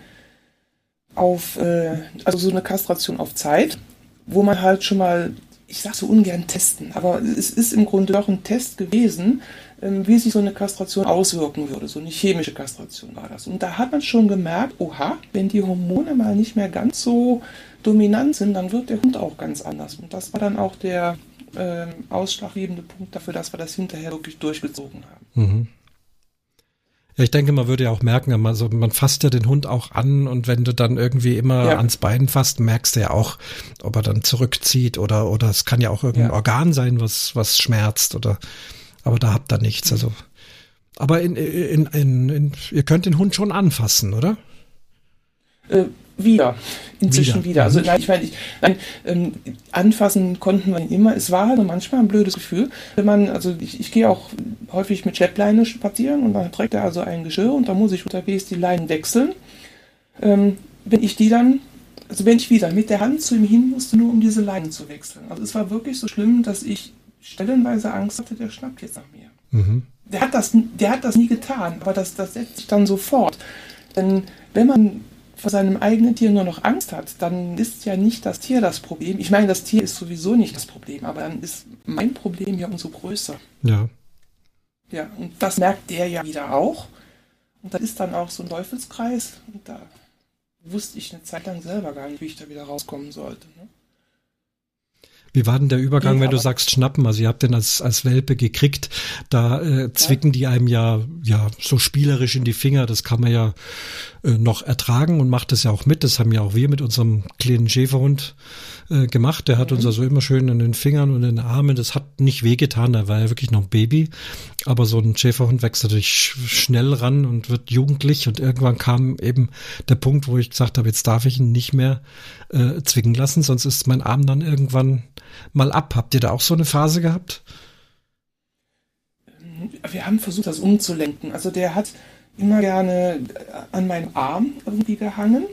auf, äh, also so eine Kastration auf Zeit, wo man halt schon mal, ich sag so ungern testen, aber es ist im Grunde auch ein Test gewesen, wie sich so eine Kastration auswirken würde. So eine chemische Kastration war das. Und da hat man schon gemerkt, oha, wenn die Hormone mal nicht mehr ganz so dominant sind, dann wird der Hund auch ganz anders. Und das war dann auch der äh, ausschlaggebende Punkt dafür, dass wir das hinterher wirklich durchgezogen haben. Mhm. Ja, ich denke, man würde ja auch merken, also man fasst ja den Hund auch an und wenn du dann irgendwie immer ja. ans Bein fasst, merkst du ja auch, ob er dann zurückzieht oder oder es kann ja auch irgendein ja. Organ sein, was was schmerzt oder aber da habt ihr nichts. Also aber in, in, in, ihr könnt den Hund schon anfassen, oder? Äh, wieder. Inzwischen wieder. wieder. Also nein, ich meine, ich, nein, ähm, anfassen konnten wir ihn immer. Es war halt manchmal ein blödes Gefühl, wenn man, also ich, ich gehe auch häufig mit Schleppleine spazieren und dann trägt er also ein Geschirr und da muss ich unterwegs die Leinen wechseln. Ähm, wenn ich die dann, also wenn ich wieder mit der Hand zu ihm hin musste, nur um diese Leinen zu wechseln. Also es war wirklich so schlimm, dass ich stellenweise Angst hatte, der schnappt jetzt nach mir. Mhm. Der hat das, der hat das nie getan, aber das, das setzt sich dann sofort. Denn wenn man vor seinem eigenen Tier nur noch Angst hat, dann ist ja nicht das Tier das Problem. Ich meine, das Tier ist sowieso nicht das Problem, aber dann ist mein Problem ja umso größer. Ja. Ja, und das merkt der ja wieder auch. Und das ist dann auch so ein Teufelskreis. Und da wusste ich eine Zeit lang selber gar nicht, wie ich da wieder rauskommen sollte. Ne? Wie war denn der Übergang, ja, wenn du sagst schnappen? Also ihr habt den als, als Welpe gekriegt, da äh, zwicken ja. die einem ja, ja so spielerisch in die Finger, das kann man ja äh, noch ertragen und macht das ja auch mit. Das haben ja auch wir mit unserem kleinen Schäferhund äh, gemacht. Der hat mhm. uns also immer schön in den Fingern und in den Armen. Das hat nicht wehgetan, da war ja wirklich noch ein Baby. Aber so ein Schäferhund wächst natürlich schnell ran und wird jugendlich und irgendwann kam eben der Punkt, wo ich gesagt habe, jetzt darf ich ihn nicht mehr äh, zwicken lassen, sonst ist mein Arm dann irgendwann mal ab. Habt ihr da auch so eine Phase gehabt? Wir haben versucht, das umzulenken. Also der hat immer gerne an meinem Arm irgendwie gehangen.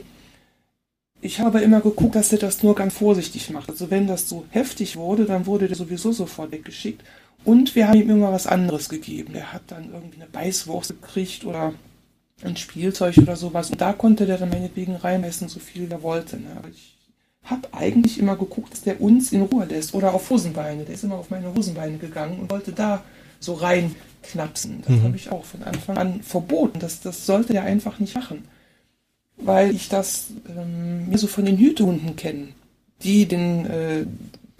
Ich habe immer geguckt, dass er das nur ganz vorsichtig macht. Also wenn das so heftig wurde, dann wurde der sowieso sofort weggeschickt. Und wir haben ihm immer was anderes gegeben. Der hat dann irgendwie eine Beißwurst gekriegt oder ein Spielzeug oder sowas. Und da konnte der dann meinetwegen reinmessen, so viel er wollte. Ne? Aber ich habe eigentlich immer geguckt, dass der uns in Ruhe lässt oder auf Hosenbeine. Der ist immer auf meine Hosenbeine gegangen und wollte da so reinknapsen. Das mhm. habe ich auch von Anfang an verboten. Das, das sollte er einfach nicht machen. Weil ich das ähm, mir so von den Hütehunden kenne, die den äh,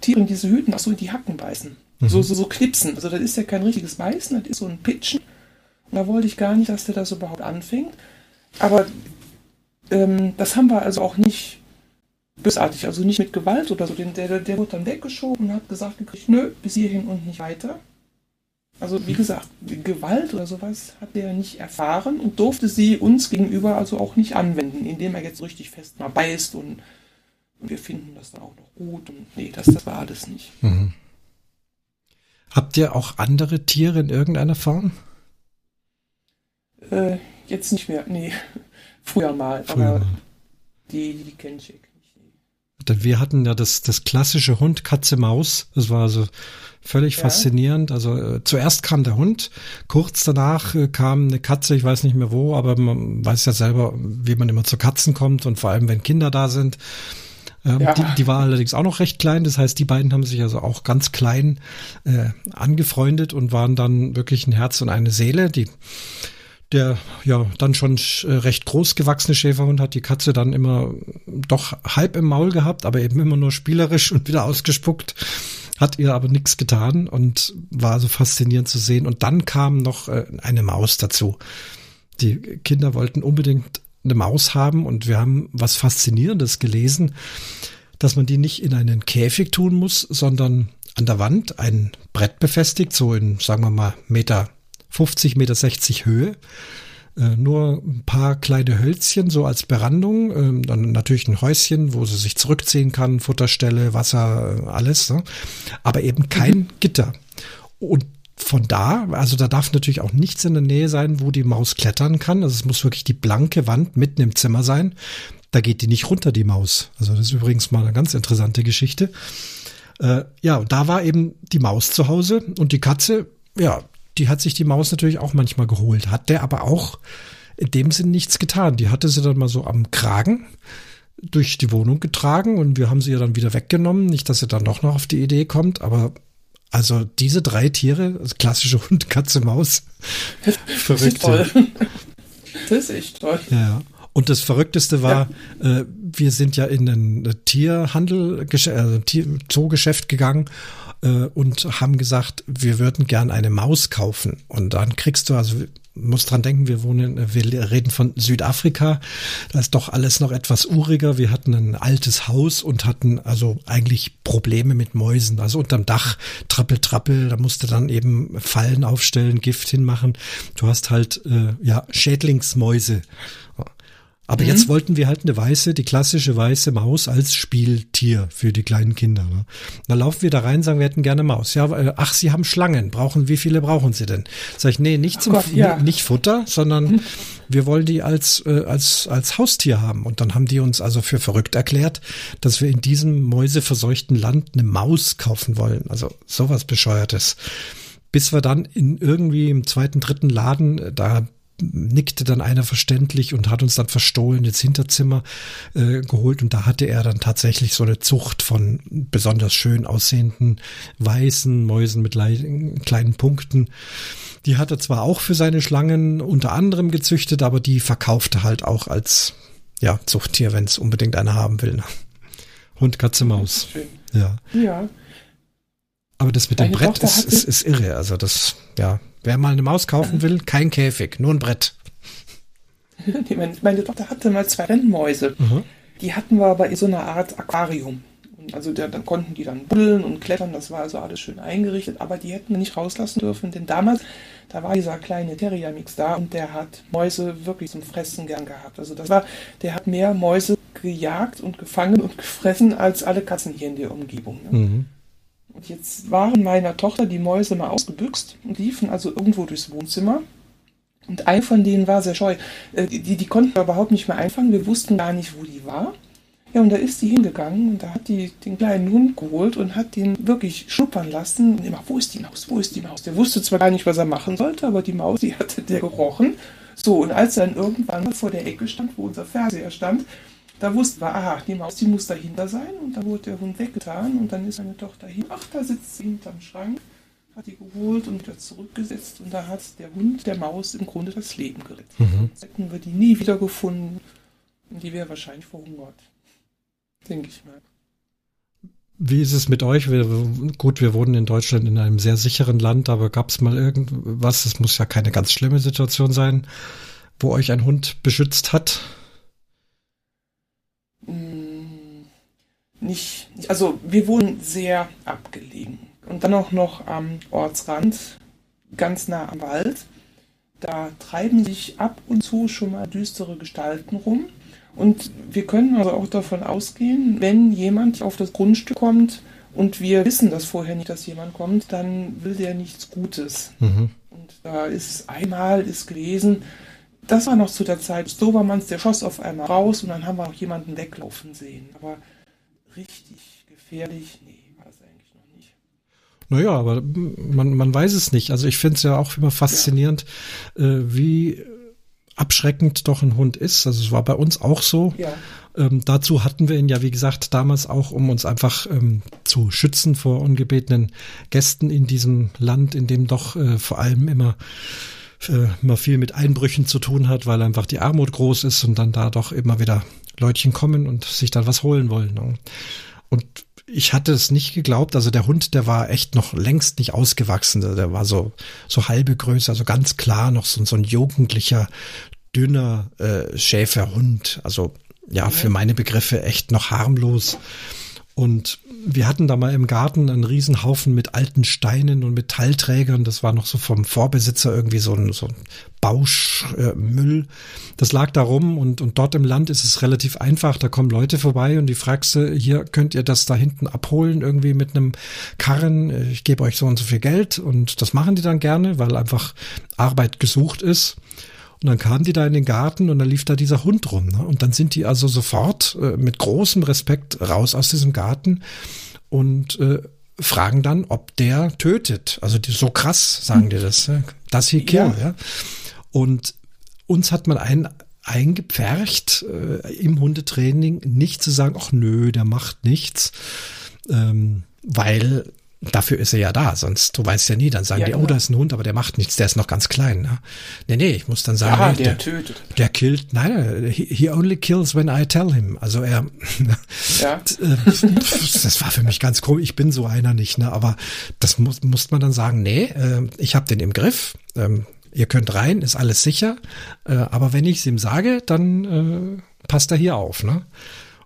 Tieren diese Hüten auch so in die Hacken beißen. Mhm. So, so, so knipsen. Also das ist ja kein richtiges Beißen, das ist so ein Pitchen. Und da wollte ich gar nicht, dass der das überhaupt anfängt. Aber ähm, das haben wir also auch nicht bösartig, also nicht mit Gewalt oder so. Der, der, der wurde dann weggeschoben und hat gesagt nö, bis hierhin und nicht weiter. Also wie gesagt, Gewalt oder sowas hat er nicht erfahren und durfte sie uns gegenüber also auch nicht anwenden, indem er jetzt richtig fest mal beißt und, und wir finden das dann auch noch gut. Und nee, das, das war alles nicht. Mhm. Habt ihr auch andere Tiere in irgendeiner Form? Äh, jetzt nicht mehr, nee. Früher mal, Früher aber die, die kenne ich Wir hatten ja das, das klassische Hund, Katze, Maus. Das war also völlig ja. faszinierend. Also äh, zuerst kam der Hund, kurz danach äh, kam eine Katze, ich weiß nicht mehr wo, aber man weiß ja selber, wie man immer zu Katzen kommt und vor allem, wenn Kinder da sind. Ähm, ja. die, die war allerdings auch noch recht klein, das heißt, die beiden haben sich also auch ganz klein äh, angefreundet und waren dann wirklich ein Herz und eine Seele. Die der ja dann schon äh, recht groß gewachsene Schäferhund hat die Katze dann immer doch halb im Maul gehabt, aber eben immer nur spielerisch und wieder ausgespuckt. Hat ihr aber nichts getan und war so faszinierend zu sehen. Und dann kam noch äh, eine Maus dazu. Die Kinder wollten unbedingt eine Maus haben und wir haben was Faszinierendes gelesen, dass man die nicht in einen Käfig tun muss, sondern an der Wand ein Brett befestigt, so in, sagen wir mal, Meter 50 Meter 60 Höhe. Äh, nur ein paar kleine Hölzchen so als Berandung, äh, dann natürlich ein Häuschen, wo sie sich zurückziehen kann, Futterstelle, Wasser, äh, alles, ne? aber eben kein mhm. Gitter. Und von da, also da darf natürlich auch nichts in der Nähe sein, wo die Maus klettern kann. Also es muss wirklich die blanke Wand mitten im Zimmer sein. Da geht die nicht runter, die Maus. Also das ist übrigens mal eine ganz interessante Geschichte. Äh, ja, und da war eben die Maus zu Hause und die Katze, ja, die hat sich die Maus natürlich auch manchmal geholt, hat der aber auch in dem Sinn nichts getan. Die hatte sie dann mal so am Kragen durch die Wohnung getragen und wir haben sie ja dann wieder weggenommen. Nicht, dass sie dann doch noch auf die Idee kommt, aber also diese drei Tiere, also klassische Hund, Katze, Maus, verrückt. Das ist echt toll. Ja. Und das Verrückteste war, ja. äh, wir sind ja in ein Tierhandel, äh, Tier, Zoogeschäft gegangen äh, und haben gesagt, wir würden gern eine Maus kaufen. Und dann kriegst du, also musst dran denken, wir wohnen, wir reden von Südafrika. Da ist doch alles noch etwas uriger. Wir hatten ein altes Haus und hatten also eigentlich Probleme mit Mäusen. Also unterm Dach trappel, trappel. Da musste dann eben Fallen aufstellen, Gift hinmachen. Du hast halt äh, ja Schädlingsmäuse. Aber mhm. jetzt wollten wir halt eine weiße, die klassische weiße Maus als Spieltier für die kleinen Kinder. Ne? Da laufen wir da rein, sagen, wir hätten gerne Maus. Ja, äh, ach, Sie haben Schlangen. Brauchen, wie viele brauchen Sie denn? Sag ich, nee, nicht zum, Gott, ja. nicht Futter, sondern mhm. wir wollen die als, äh, als, als Haustier haben. Und dann haben die uns also für verrückt erklärt, dass wir in diesem mäuseverseuchten Land eine Maus kaufen wollen. Also sowas bescheuertes bis wir dann in irgendwie im zweiten, dritten Laden, äh, da nickte dann einer verständlich und hat uns dann verstohlen ins Hinterzimmer äh, geholt und da hatte er dann tatsächlich so eine Zucht von besonders schön aussehenden weißen Mäusen mit kleinen Punkten. Die hat er zwar auch für seine Schlangen unter anderem gezüchtet, aber die verkaufte halt auch als ja, Zuchttier, wenn es unbedingt einer haben will. Ne? Hund, Katze, Maus. Ja. Ja. Aber das mit dem Brett ist, ist, ist irre. Also das, ja, Wer mal eine Maus kaufen will, kein Käfig, nur ein Brett. meine, Tochter hatte mal zwei Rennmäuse. Mhm. Die hatten wir aber in so einer Art Aquarium. Also der, dann konnten die dann buddeln und klettern, das war also alles schön eingerichtet, aber die hätten wir nicht rauslassen dürfen, denn damals, da war dieser kleine Terrier-Mix da und der hat Mäuse wirklich zum Fressen gern gehabt. Also das war, der hat mehr Mäuse gejagt und gefangen und gefressen als alle Katzen hier in der Umgebung. Ne? Mhm. Und jetzt waren meiner Tochter die Mäuse mal ausgebüxt und liefen also irgendwo durchs Wohnzimmer. Und ein von denen war sehr scheu. Äh, die, die konnten wir überhaupt nicht mehr einfangen. Wir wussten gar nicht, wo die war. Ja, und da ist sie hingegangen und da hat die den kleinen Hund geholt und hat den wirklich schnuppern lassen. Und immer, wo ist die Maus? Wo ist die Maus? Der wusste zwar gar nicht, was er machen sollte, aber die Maus, die hatte der gerochen. So, und als er dann irgendwann vor der Ecke stand, wo unser Fernseher stand, da wussten wir, aha, die Maus, die muss dahinter sein. Und dann wurde der Hund weggetan und dann ist meine Tochter hin. Ach, da sitzt sie hinterm Schrank, hat die geholt und wieder zurückgesetzt. Und da hat der Hund der Maus im Grunde das Leben gerettet. Mhm. Sonst hätten wir die nie wieder gefunden und die wäre wahrscheinlich verhungert. Denke ich mal. Wie ist es mit euch? Wir, gut, wir wohnen in Deutschland in einem sehr sicheren Land, aber gab es mal irgendwas, es muss ja keine ganz schlimme Situation sein, wo euch ein Hund beschützt hat? Nicht, also wir wohnen sehr abgelegen und dann auch noch am Ortsrand, ganz nah am Wald. Da treiben sich ab und zu schon mal düstere Gestalten rum. Und wir können also auch davon ausgehen, wenn jemand auf das Grundstück kommt und wir wissen das vorher nicht, dass jemand kommt, dann will der nichts Gutes. Mhm. Und da ist einmal ist gewesen, das war noch zu der Zeit Dobermanns, der schoss auf einmal raus und dann haben wir auch jemanden weglaufen sehen. Aber richtig gefährlich, nee, war das eigentlich noch nicht. Naja, aber man, man weiß es nicht. Also ich finde es ja auch immer faszinierend, ja. äh, wie abschreckend doch ein Hund ist. Also es war bei uns auch so. Ja. Ähm, dazu hatten wir ihn ja, wie gesagt, damals auch, um uns einfach ähm, zu schützen vor ungebetenen Gästen in diesem Land, in dem doch äh, vor allem immer äh, immer viel mit Einbrüchen zu tun hat, weil einfach die Armut groß ist und dann da doch immer wieder Leutchen kommen und sich dann was holen wollen. Ne? Und ich hatte es nicht geglaubt. Also der Hund, der war echt noch längst nicht ausgewachsen. Der war so, so halbe Größe, also ganz klar noch so, so ein jugendlicher, dünner äh, Schäferhund. Also ja, für meine Begriffe echt noch harmlos. Und wir hatten da mal im Garten einen Riesenhaufen mit alten Steinen und Metallträgern. Das war noch so vom Vorbesitzer irgendwie so ein, so ein Bauschmüll. Äh, das lag da rum und, und dort im Land ist es relativ einfach. Da kommen Leute vorbei und die fragst du, hier könnt ihr das da hinten abholen, irgendwie mit einem Karren. Ich gebe euch so und so viel Geld und das machen die dann gerne, weil einfach Arbeit gesucht ist. Und dann kamen die da in den Garten und dann lief da dieser Hund rum. Ne? Und dann sind die also sofort äh, mit großem Respekt raus aus diesem Garten und äh, fragen dann, ob der tötet. Also die, so krass sagen die das. Ja? Das hier kill, ja. ja. Und uns hat man ein, eingepfercht äh, im Hundetraining, nicht zu sagen, ach nö, der macht nichts, ähm, weil Dafür ist er ja da, sonst, du weißt ja nie, dann sagen ja, die, genau. oh, da ist ein Hund, aber der macht nichts, der ist noch ganz klein. Ne? Nee, nee, ich muss dann sagen, ja, nee, der, der, tötet. Der killt, nein, he, he only kills when I tell him. Also er, ja. Das war für mich ganz komisch, ich bin so einer nicht, ne? aber das muss, muss man dann sagen, nee, äh, ich habe den im Griff, ähm, ihr könnt rein, ist alles sicher, äh, aber wenn ich es ihm sage, dann äh, passt er hier auf. Ne?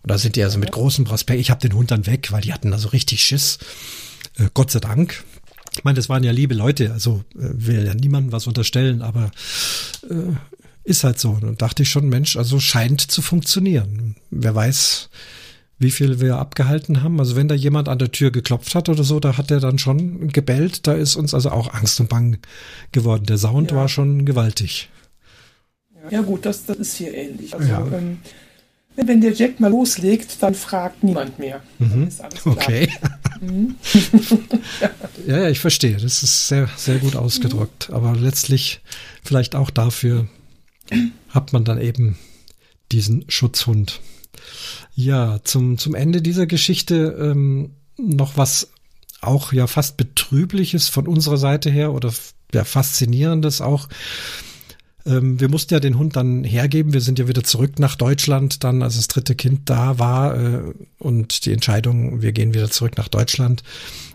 Und da sind die also mit großem Prospekt, ich habe den Hund dann weg, weil die hatten also richtig Schiss. Äh, Gott sei Dank. Ich meine, das waren ja liebe Leute, also äh, will ja niemandem was unterstellen, aber äh, ist halt so. Und dachte ich schon, Mensch, also scheint zu funktionieren. Wer weiß, wie viel wir abgehalten haben. Also wenn da jemand an der Tür geklopft hat oder so, da hat er dann schon gebellt. Da ist uns also auch Angst und Bang geworden. Der Sound ja. war schon gewaltig. Ja gut, das, das ist hier ähnlich. Also ja. ähm, wenn der Jack mal loslegt, dann fragt niemand mehr. Mhm. okay. Mhm. ja. ja, ich verstehe. Das ist sehr, sehr gut ausgedrückt. Mhm. Aber letztlich vielleicht auch dafür hat man dann eben diesen Schutzhund. Ja, zum, zum Ende dieser Geschichte ähm, noch was auch ja fast betrübliches von unserer Seite her oder ja faszinierendes auch. Ähm, wir mussten ja den Hund dann hergeben. Wir sind ja wieder zurück nach Deutschland, dann als das dritte Kind da war äh, und die Entscheidung, wir gehen wieder zurück nach Deutschland,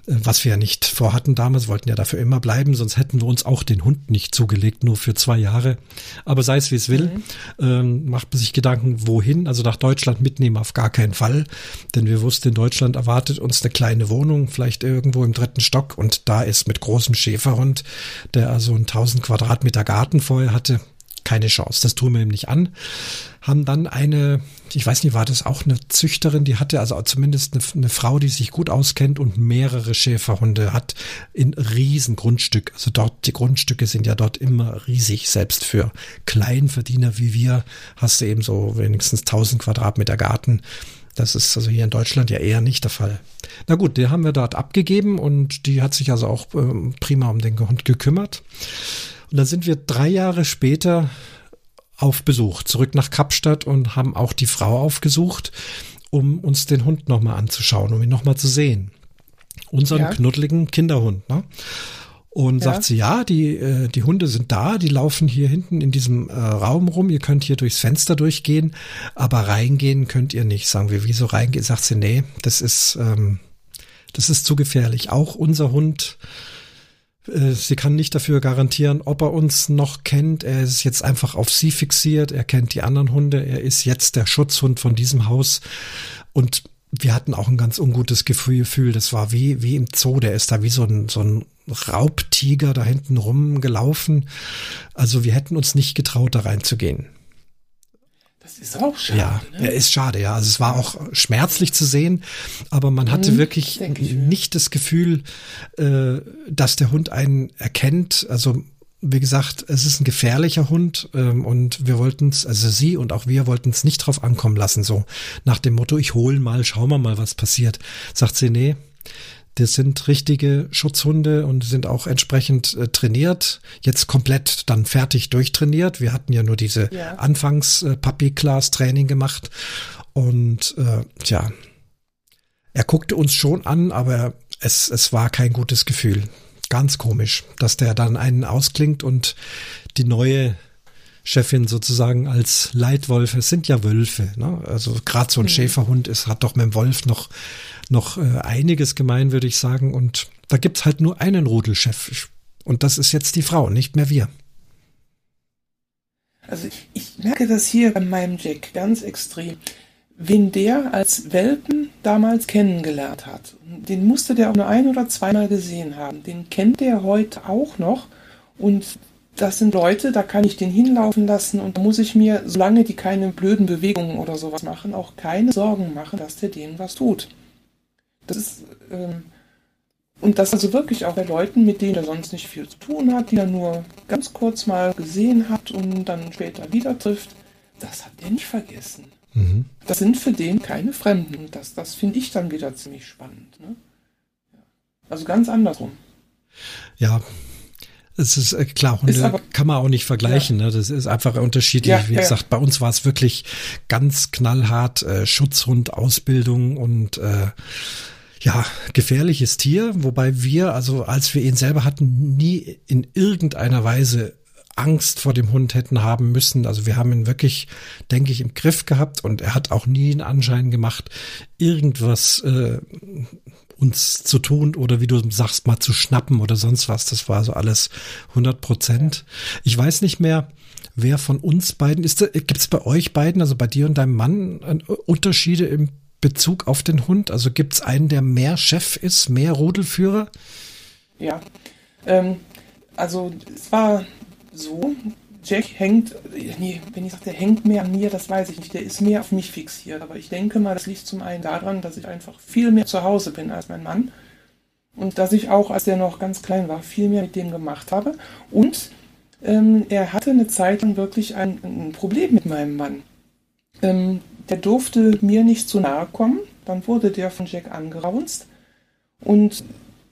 was wir ja nicht vorhatten damals, wollten ja dafür immer bleiben, sonst hätten wir uns auch den Hund nicht zugelegt, nur für zwei Jahre. Aber sei es wie es will, mhm. ähm, macht man sich Gedanken, wohin, also nach Deutschland mitnehmen auf gar keinen Fall, denn wir wussten, in Deutschland erwartet uns eine kleine Wohnung, vielleicht irgendwo im dritten Stock und da ist mit großem Schäferhund, der also einen 1000 Quadratmeter Garten vorher hatte, keine Chance. Das tun wir ihm nicht an. Haben dann eine, ich weiß nicht, war das auch eine Züchterin, die hatte also zumindest eine, eine Frau, die sich gut auskennt und mehrere Schäferhunde hat in riesen Grundstück. Also dort, die Grundstücke sind ja dort immer riesig. Selbst für Kleinverdiener wie wir hast du eben so wenigstens 1000 Quadratmeter Garten. Das ist also hier in Deutschland ja eher nicht der Fall. Na gut, die haben wir dort abgegeben und die hat sich also auch äh, prima um den Hund gekümmert. Und dann sind wir drei Jahre später auf Besuch, zurück nach Kapstadt und haben auch die Frau aufgesucht, um uns den Hund nochmal anzuschauen, um ihn nochmal zu sehen. Unseren ja. knuddeligen Kinderhund, ne? Und ja. sagt sie, ja, die, äh, die Hunde sind da, die laufen hier hinten in diesem äh, Raum rum, ihr könnt hier durchs Fenster durchgehen, aber reingehen könnt ihr nicht. Sagen wir, wieso reingehen? Sagt sie, nee, das ist, ähm, das ist zu gefährlich. Auch unser Hund, sie kann nicht dafür garantieren, ob er uns noch kennt. Er ist jetzt einfach auf sie fixiert, er kennt die anderen Hunde, er ist jetzt der Schutzhund von diesem Haus. Und wir hatten auch ein ganz ungutes Gefühl. Das war wie, wie im Zoo. Der ist da wie so ein, so ein Raubtiger da hinten rumgelaufen. Also wir hätten uns nicht getraut, da reinzugehen. Das ist auch schade. Ja, ne? ist schade, ja. Also es war auch schmerzlich zu sehen, aber man hatte mhm, wirklich nicht das Gefühl, äh, dass der Hund einen erkennt. Also wie gesagt, es ist ein gefährlicher Hund ähm, und wir wollten es, also sie und auch wir wollten es nicht drauf ankommen lassen, so nach dem Motto, ich hole mal, schauen wir mal, was passiert. Sagt sie, nee, das sind richtige Schutzhunde und sind auch entsprechend äh, trainiert, jetzt komplett dann fertig durchtrainiert. Wir hatten ja nur diese ja. Anfangs äh, Puppy Class Training gemacht und äh, tja, er guckte uns schon an, aber es, es war kein gutes Gefühl. Ganz komisch, dass der dann einen ausklingt und die neue Chefin sozusagen als Leitwolf, es sind ja Wölfe, ne? also gerade so ein mhm. Schäferhund ist, hat doch mit dem Wolf noch, noch äh, einiges gemein, würde ich sagen. Und da gibt's halt nur einen Rudelchef. Und das ist jetzt die Frau, nicht mehr wir. Also ich merke das hier bei meinem Jack ganz extrem wen der als Welpen damals kennengelernt hat. Den musste der auch nur ein oder zweimal gesehen haben. Den kennt der heute auch noch. Und das sind Leute, da kann ich den hinlaufen lassen und da muss ich mir, solange die keine blöden Bewegungen oder sowas machen, auch keine Sorgen machen, dass der denen was tut. Das ist, ähm, und das also wirklich auch bei Leuten, mit denen er sonst nicht viel zu tun hat, die er nur ganz kurz mal gesehen hat und dann später wieder trifft, das hat er nicht vergessen. Mhm. Das sind für den keine Fremden. Das, das finde ich dann wieder ziemlich spannend. Ne? Also ganz andersrum. Ja, es ist äh, klar, Hunde ist aber, kann man auch nicht vergleichen. Ja. Ne? Das ist einfach unterschiedlich. Ja, Wie ja, gesagt, bei uns war es wirklich ganz knallhart äh, Schutzhund, Ausbildung und äh, ja, gefährliches Tier, wobei wir, also als wir ihn selber hatten, nie in irgendeiner Weise Angst vor dem Hund hätten haben müssen. Also wir haben ihn wirklich, denke ich, im Griff gehabt und er hat auch nie einen Anschein gemacht, irgendwas äh, uns zu tun oder wie du sagst, mal zu schnappen oder sonst was. Das war so alles 100 Prozent. Ich weiß nicht mehr, wer von uns beiden ist. Gibt es bei euch beiden, also bei dir und deinem Mann, äh, Unterschiede im Bezug auf den Hund? Also gibt es einen, der mehr Chef ist, mehr Rudelführer? Ja, ähm, also es war so. Jack hängt, nee, wenn ich sage, der hängt mehr an mir, das weiß ich nicht. Der ist mehr auf mich fixiert. Aber ich denke mal, das liegt zum einen daran, dass ich einfach viel mehr zu Hause bin als mein Mann. Und dass ich auch, als der noch ganz klein war, viel mehr mit dem gemacht habe. Und ähm, er hatte eine Zeit lang wirklich ein, ein Problem mit meinem Mann. Ähm, der durfte mir nicht zu nahe kommen. Dann wurde der von Jack angeraunzt. Und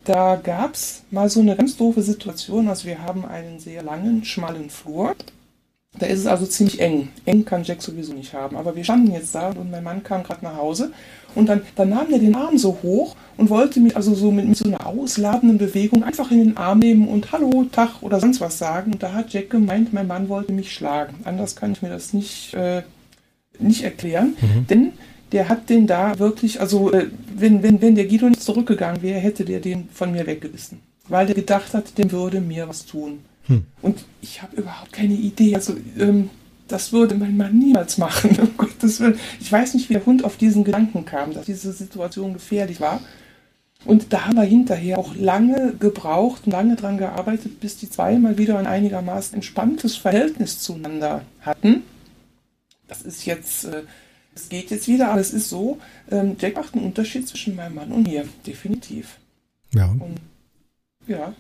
da gab es mal so eine ganz doofe Situation. Also wir haben einen sehr langen, schmalen Flur. Da ist es also ziemlich eng. Eng kann Jack sowieso nicht haben. Aber wir standen jetzt da und mein Mann kam gerade nach Hause. Und dann, dann nahm er den Arm so hoch und wollte mich also so mit, mit, so einer ausladenden Bewegung einfach in den Arm nehmen und Hallo, Tag oder sonst was sagen. Und da hat Jack gemeint, mein Mann wollte mich schlagen. Anders kann ich mir das nicht, äh, nicht erklären. Mhm. Denn der hat den da wirklich, also äh, wenn, wenn, wenn der Guido nicht zurückgegangen wäre, hätte der den von mir weggebissen. Weil der gedacht hat, dem würde mir was tun. Hm. Und ich habe überhaupt keine Idee. Also ähm, das würde mein Mann niemals machen. Um Gottes Willen. Ich weiß nicht, wie der Hund auf diesen Gedanken kam, dass diese Situation gefährlich war. Und da haben wir hinterher auch lange gebraucht, lange dran gearbeitet, bis die zwei mal wieder ein einigermaßen entspanntes Verhältnis zueinander hatten. Das ist jetzt äh, es geht jetzt wieder, aber es ist so, ähm, Jack macht einen Unterschied zwischen meinem Mann und mir, definitiv. Ja. Und, ja,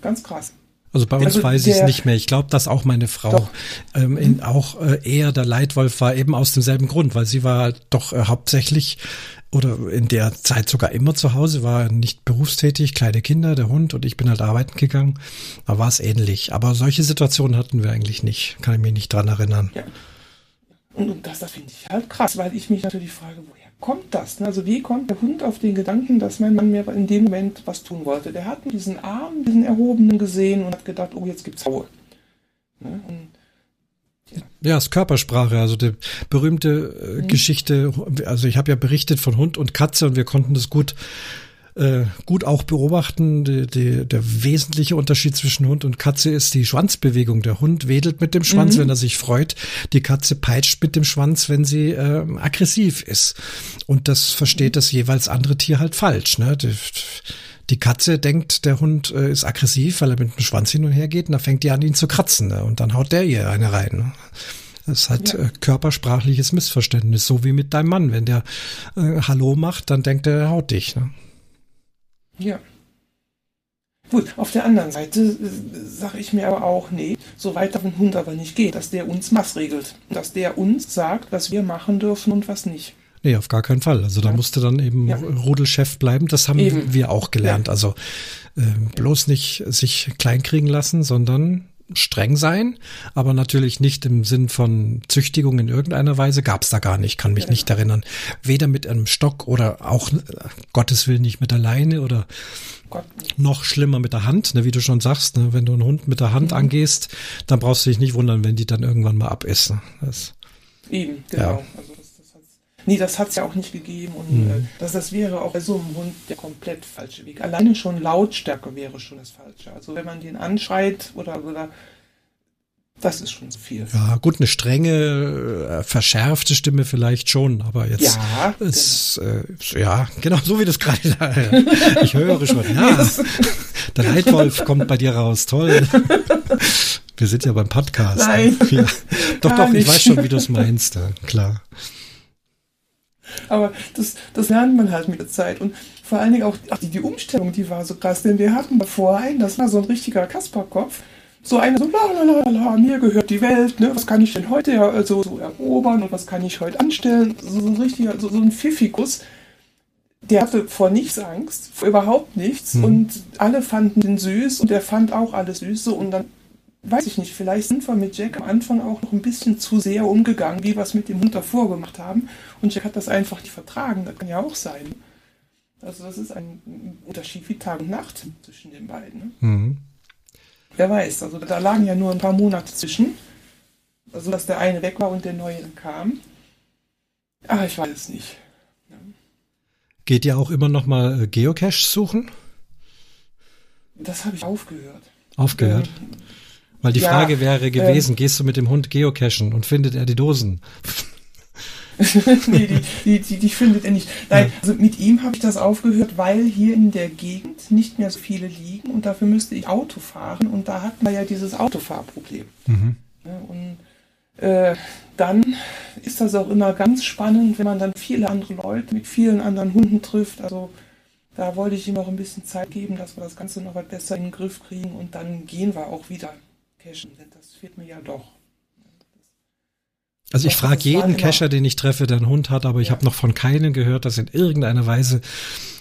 ganz krass. Also bei uns also weiß ich es nicht mehr. Ich glaube, dass auch meine Frau ähm, in, auch äh, eher der Leitwolf war, eben aus demselben Grund, weil sie war doch äh, hauptsächlich oder in der Zeit sogar immer zu Hause, war nicht berufstätig, kleine Kinder, der Hund und ich bin halt arbeiten gegangen. Da war es ähnlich. Aber solche Situationen hatten wir eigentlich nicht. Kann ich mich nicht dran erinnern. Ja. Und das, das finde ich halt krass, weil ich mich natürlich frage, woher kommt das? Also wie kommt der Hund auf den Gedanken, dass mein Mann mir in dem Moment was tun wollte? Der hat diesen Arm, diesen erhobenen gesehen und hat gedacht, oh, jetzt gibt's Haue. Ne? Und ja, es ist Körpersprache, also die berühmte äh, mhm. Geschichte, also ich habe ja berichtet von Hund und Katze und wir konnten das gut äh, gut auch beobachten. Die, die, der wesentliche Unterschied zwischen Hund und Katze ist die Schwanzbewegung. Der Hund wedelt mit dem Schwanz, mhm. wenn er sich freut. Die Katze peitscht mit dem Schwanz, wenn sie äh, aggressiv ist. Und das versteht das jeweils andere Tier halt falsch. Ne? Die, die Katze denkt, der Hund äh, ist aggressiv, weil er mit dem Schwanz hin und her geht und dann fängt die an, ihn zu kratzen. Ne? Und dann haut der ihr eine rein. Ne? Das ist halt ja. äh, körpersprachliches Missverständnis, so wie mit deinem Mann. Wenn der äh, Hallo macht, dann denkt er, er haut dich. Ne? Ja. Gut, auf der anderen Seite äh, sage ich mir aber auch, nee, so weit darf ein Hund aber nicht gehen, dass der uns maßregelt, dass der uns sagt, was wir machen dürfen und was nicht. Nee, auf gar keinen Fall. Also da ja. musste dann eben ja. Rudelchef bleiben. Das haben eben. wir auch gelernt. Ja. Also äh, bloß nicht sich kleinkriegen lassen, sondern streng sein, aber natürlich nicht im Sinn von Züchtigung in irgendeiner Weise, gab es da gar nicht, kann mich ja. nicht erinnern. Weder mit einem Stock oder auch, äh, Gottes Willen, nicht mit der Leine oder Gott. noch schlimmer mit der Hand, ne, wie du schon sagst, ne, wenn du einen Hund mit der Hand mhm. angehst, dann brauchst du dich nicht wundern, wenn die dann irgendwann mal ab ist. Ne. Das, Eben, genau. Ja. Also nee, das hat es ja auch nicht gegeben und mhm. äh, das, das wäre auch bei so einem Hund der komplett falsche Weg. Alleine schon Lautstärke wäre schon das Falsche. Also wenn man den anschreit oder, oder das ist schon zu viel. Ja, gut, eine strenge, äh, verschärfte Stimme vielleicht schon, aber jetzt ja, ist, genau. Äh, ja, genau, so wie das gerade da, ich höre schon, ja, der Leitwolf kommt bei dir raus, toll. Wir sind ja beim Podcast. Nein. Ja. Doch, doch, ich weiß schon, wie du es meinst, ja, klar. Aber das, das lernt man halt mit der Zeit. Und vor allen Dingen auch ach, die, die Umstellung, die war so krass, denn wir hatten davor einen, das war so ein richtiger Kasperkopf so einer so, la, mir gehört die Welt, ne? was kann ich denn heute ja, also, so erobern und was kann ich heute anstellen? So, so ein richtiger, so, so ein Pfiffikus. Der hatte vor nichts Angst, vor überhaupt nichts mhm. und alle fanden den süß und der fand auch alles süß so und dann weiß ich nicht, vielleicht sind wir mit Jack am Anfang auch noch ein bisschen zu sehr umgegangen, wie wir es mit dem Hund davor gemacht haben. Und Jack hat das einfach nicht vertragen. Das kann ja auch sein. Also das ist ein Unterschied wie Tag und Nacht zwischen den beiden. Ne? Mhm. Wer weiß, also da lagen ja nur ein paar Monate zwischen. Also dass der eine weg war und der neue dann kam. Ah, ich weiß es nicht. Ja. Geht ihr auch immer noch mal äh, Geocache suchen? Das habe ich aufgehört. Aufgehört? Ähm, Weil die ja, Frage wäre gewesen, ähm, gehst du mit dem Hund geocachen und findet er die Dosen? nee, die, die, die, die, findet er nicht. Nein, also mit ihm habe ich das aufgehört, weil hier in der Gegend nicht mehr so viele liegen und dafür müsste ich Auto fahren und da hatten wir ja dieses Autofahrproblem. Mhm. Und äh, dann ist das auch immer ganz spannend, wenn man dann viele andere Leute mit vielen anderen Hunden trifft. Also da wollte ich ihm auch ein bisschen Zeit geben, dass wir das Ganze noch was besser in den Griff kriegen und dann gehen wir auch wieder cashen, denn das fehlt mir ja doch. Also ich frage jeden Cacher, den ich treffe, der einen Hund hat, aber ich ja. habe noch von keinem gehört, dass in irgendeiner Weise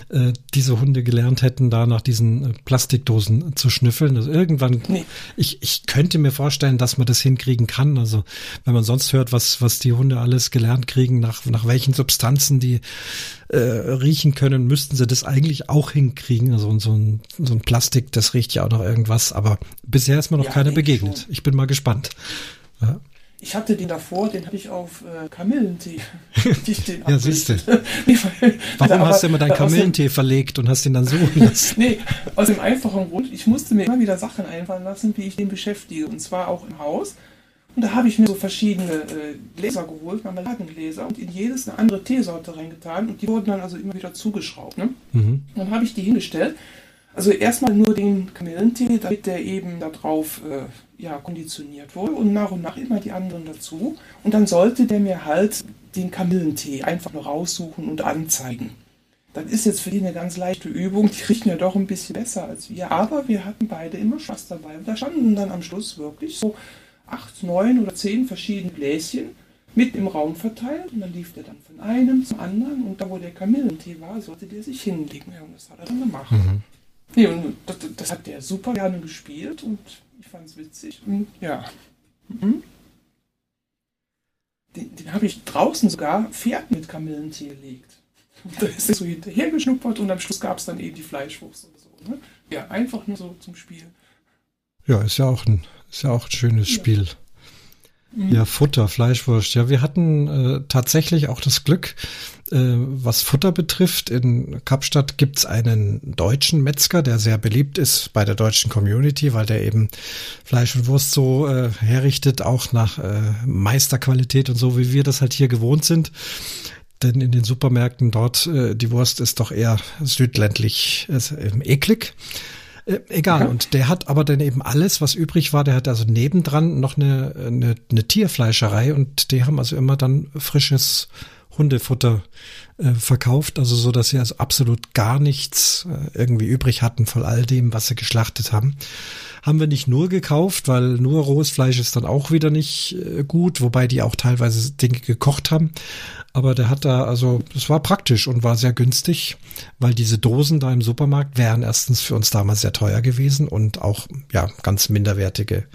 äh, diese Hunde gelernt hätten, da nach diesen äh, Plastikdosen zu schnüffeln. Also irgendwann, nee. ich, ich könnte mir vorstellen, dass man das hinkriegen kann. Also wenn man sonst hört, was, was die Hunde alles gelernt kriegen, nach, nach welchen Substanzen die äh, riechen können, müssten sie das eigentlich auch hinkriegen. Also so ein, so ein Plastik, das riecht ja auch noch irgendwas, aber bisher ist mir noch ja, keiner begegnet. Schon. Ich bin mal gespannt. Ja. Ich hatte den davor, den habe ich auf äh, Kamillentee. ja, siehst du. Warum hast du immer deinen Kamillentee verlegt und hast ihn dann suchen lassen? nee, aus dem einfachen Grund, ich musste mir immer wieder Sachen einfallen lassen, wie ich den beschäftige. Und zwar auch im Haus. Und da habe ich mir so verschiedene äh, Gläser geholt, Marmeladengläser, und in jedes eine andere Teesorte reingetan. Und die wurden dann also immer wieder zugeschraubt. Ne? Mhm. Dann habe ich die hingestellt. Also erstmal nur den Kamillentee, damit der eben darauf äh, ja, konditioniert wurde und nach und nach immer die anderen dazu. Und dann sollte der mir halt den Kamillentee einfach nur raussuchen und anzeigen. Das ist jetzt für die eine ganz leichte Übung. Die riechen ja doch ein bisschen besser als wir. Aber wir hatten beide immer Spaß dabei. Und da standen dann am Schluss wirklich so acht, neun oder zehn verschiedene Gläschen mit im Raum verteilt. Und dann lief der dann von einem zum anderen. Und da, wo der Kamillentee war, sollte der sich hinlegen. Und das hat er dann gemacht. Mhm. Und das, das, hat der super gerne gespielt. Und ich fand es witzig. Und ja. Mhm. Den, den habe ich draußen sogar Pferd mit Kamillentee gelegt. Da ist er so hinterher geschnuppert und am Schluss gab es dann eben die Fleischwurst oder so. Ne? Ja, einfach nur so zum Spiel. Ja, ist ja auch ein, ist ja auch ein schönes ja. Spiel. Mhm. Ja, Futter, Fleischwurst. Ja, wir hatten äh, tatsächlich auch das Glück, äh, was Futter betrifft. In Kapstadt gibt's einen deutschen Metzger, der sehr beliebt ist bei der deutschen Community, weil der eben Fleisch und Wurst so äh, herrichtet, auch nach äh, Meisterqualität und so, wie wir das halt hier gewohnt sind. Denn in den Supermärkten dort, äh, die Wurst ist doch eher südländlich äh, eklig. Äh, egal, ja. und der hat aber dann eben alles, was übrig war, der hat also nebendran noch eine, eine, eine Tierfleischerei und die haben also immer dann frisches Hundefutter äh, verkauft, also so, dass sie also absolut gar nichts äh, irgendwie übrig hatten von all dem, was sie geschlachtet haben. Haben wir nicht nur gekauft, weil nur rohes Fleisch ist dann auch wieder nicht äh, gut, wobei die auch teilweise Dinge gekocht haben. Aber der hat da, also es war praktisch und war sehr günstig, weil diese Dosen da im Supermarkt wären erstens für uns damals sehr teuer gewesen und auch ja ganz minderwertige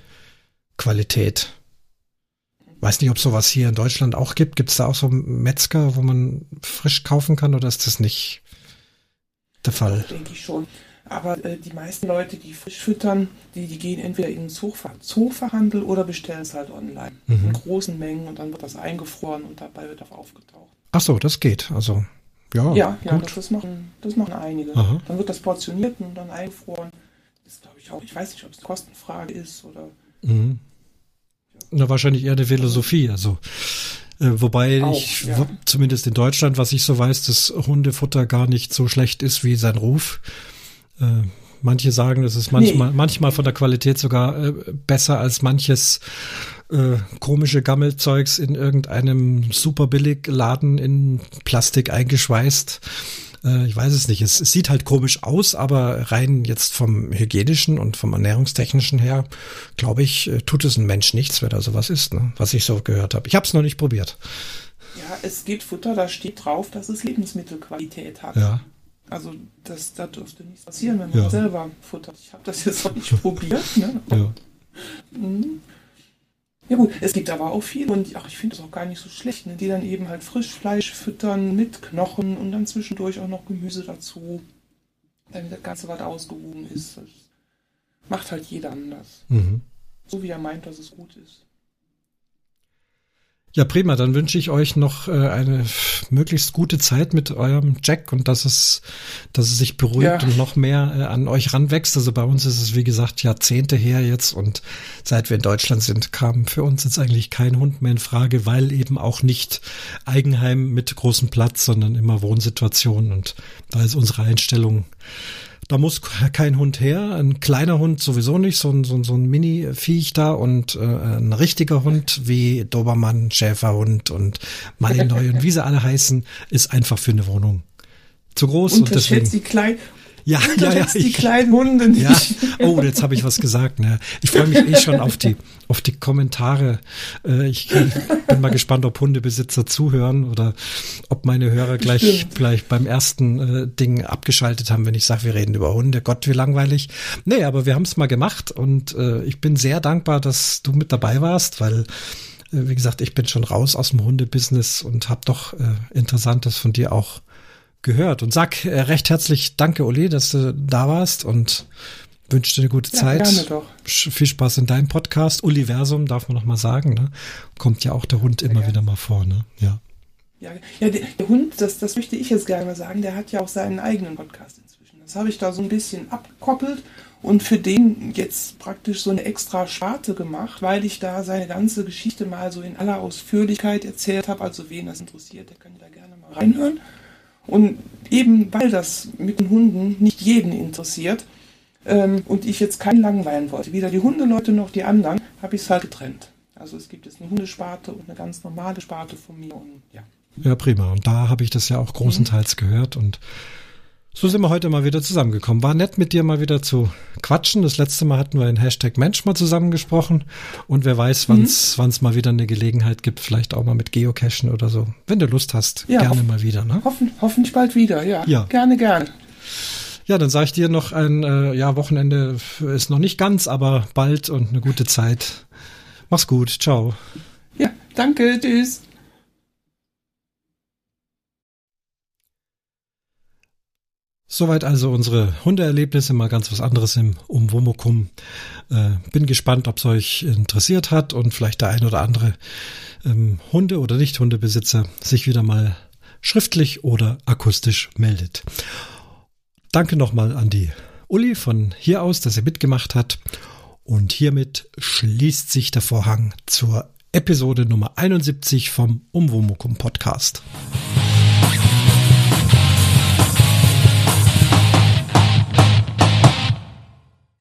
Qualität. Weiß nicht, ob sowas hier in Deutschland auch gibt. Gibt es da auch so Metzger, wo man frisch kaufen kann oder ist das nicht der Fall? Denke ich schon. Aber äh, die meisten Leute, die frisch füttern, die, die gehen entweder in den Zoover Zooverhandel oder bestellen es halt online. Mhm. In großen Mengen und dann wird das eingefroren und dabei wird auch aufgetaucht. Ach so, das geht. Also, ja. Ja, ja das, das, machen, das machen einige. Aha. Dann wird das portioniert und dann eingefroren. Das glaube ich auch. Ich weiß nicht, ob es eine Kostenfrage ist oder. Mhm. Na, wahrscheinlich eher eine Philosophie. Also, äh, wobei auch, ich, ja. zumindest in Deutschland, was ich so weiß, das Hundefutter gar nicht so schlecht ist wie sein Ruf. Äh, manche sagen, es ist manchmal, nee. manchmal von der Qualität sogar äh, besser als manches äh, komische Gammelzeugs in irgendeinem super billig Laden in Plastik eingeschweißt. Äh, ich weiß es nicht. Es, es, sieht halt komisch aus, aber rein jetzt vom hygienischen und vom ernährungstechnischen her, glaube ich, äh, tut es ein Mensch nichts, wer da sowas ist, ne? was ich so gehört habe. Ich habe es noch nicht probiert. Ja, es gibt Futter, da steht drauf, dass es Lebensmittelqualität hat. Ja. Also das, da dürfte nichts passieren, wenn man ja. selber futtert. Ich habe das jetzt noch nicht probiert. Ne? Ja. Mhm. Ja gut, es gibt aber auch viele und ach, ich finde das auch gar nicht so schlecht, ne, die dann eben halt Frischfleisch füttern mit Knochen und dann zwischendurch auch noch Gemüse dazu, damit das Ganze was ausgewogen ist. Das macht halt jeder anders. Mhm. So wie er meint, dass es gut ist. Ja, prima. Dann wünsche ich euch noch äh, eine möglichst gute Zeit mit eurem Jack und dass es, dass es sich beruhigt ja. und noch mehr äh, an euch ranwächst. Also bei uns ist es, wie gesagt, Jahrzehnte her jetzt und seit wir in Deutschland sind, kam für uns jetzt eigentlich kein Hund mehr in Frage, weil eben auch nicht Eigenheim mit großem Platz, sondern immer Wohnsituation und da ist unsere Einstellung da muss kein Hund her, ein kleiner Hund sowieso nicht, so ein, so ein, so ein Mini-Viech da und äh, ein richtiger Hund wie Dobermann, Schäferhund und Malinois und wie sie alle heißen, ist einfach für eine Wohnung zu groß. und deswegen die klein ja, ja, ja. Die kleinen Hunde nicht. Ja. Oh, jetzt habe ich was gesagt. Ne? Ich freue mich eh schon auf die, auf die Kommentare. Äh, ich bin mal gespannt, ob Hundebesitzer zuhören oder ob meine Hörer gleich, gleich beim ersten äh, Ding abgeschaltet haben, wenn ich sage, wir reden über Hunde. Gott, wie langweilig. Nee, aber wir haben es mal gemacht und äh, ich bin sehr dankbar, dass du mit dabei warst, weil wie gesagt, ich bin schon raus aus dem Hundebusiness und habe doch äh, Interessantes von dir auch gehört. Und sag äh, recht herzlich Danke, Uli, dass du da warst und wünsche dir eine gute ja, Zeit. Gerne doch. Viel Spaß in deinem Podcast. Universum darf man noch mal sagen. Ne? Kommt ja auch der Hund immer ja, wieder mal vor. Ne? Ja. Ja, ja der, der, Hund, das, das möchte ich jetzt gerne mal sagen, der hat ja auch seinen eigenen Podcast inzwischen. Das habe ich da so ein bisschen abgekoppelt und für den jetzt praktisch so eine extra Sparte gemacht, weil ich da seine ganze Geschichte mal so in aller Ausführlichkeit erzählt habe. Also wen das interessiert, der kann da gerne mal reinhören. Und eben weil das mit den Hunden nicht jeden interessiert ähm, und ich jetzt keinen langweilen wollte, weder die Hundeleute noch die anderen, habe ich es halt getrennt. Also es gibt jetzt eine Hundesparte und eine ganz normale Sparte von mir und ja. Ja, prima. Und da habe ich das ja auch großenteils mhm. gehört und so sind wir heute mal wieder zusammengekommen. War nett mit dir mal wieder zu quatschen. Das letzte Mal hatten wir in Hashtag Mensch mal zusammengesprochen. Und wer weiß, wann es mhm. mal wieder eine Gelegenheit gibt, vielleicht auch mal mit Geocachen oder so. Wenn du Lust hast, ja, gerne mal wieder. Ne? Hoffen, hoffentlich bald wieder, ja. ja. Gerne, gerne. Ja, dann sage ich dir noch ein äh, ja, Wochenende ist noch nicht ganz, aber bald und eine gute Zeit. Mach's gut. Ciao. Ja, danke. Tschüss. Soweit also unsere Hundeerlebnisse, mal ganz was anderes im Umwomukum. Äh, bin gespannt, ob es euch interessiert hat und vielleicht der ein oder andere ähm, Hunde- oder Nicht-Hundebesitzer sich wieder mal schriftlich oder akustisch meldet. Danke nochmal an die Uli von hier aus, dass er mitgemacht hat. Und hiermit schließt sich der Vorhang zur Episode Nummer 71 vom Umwomukum Podcast.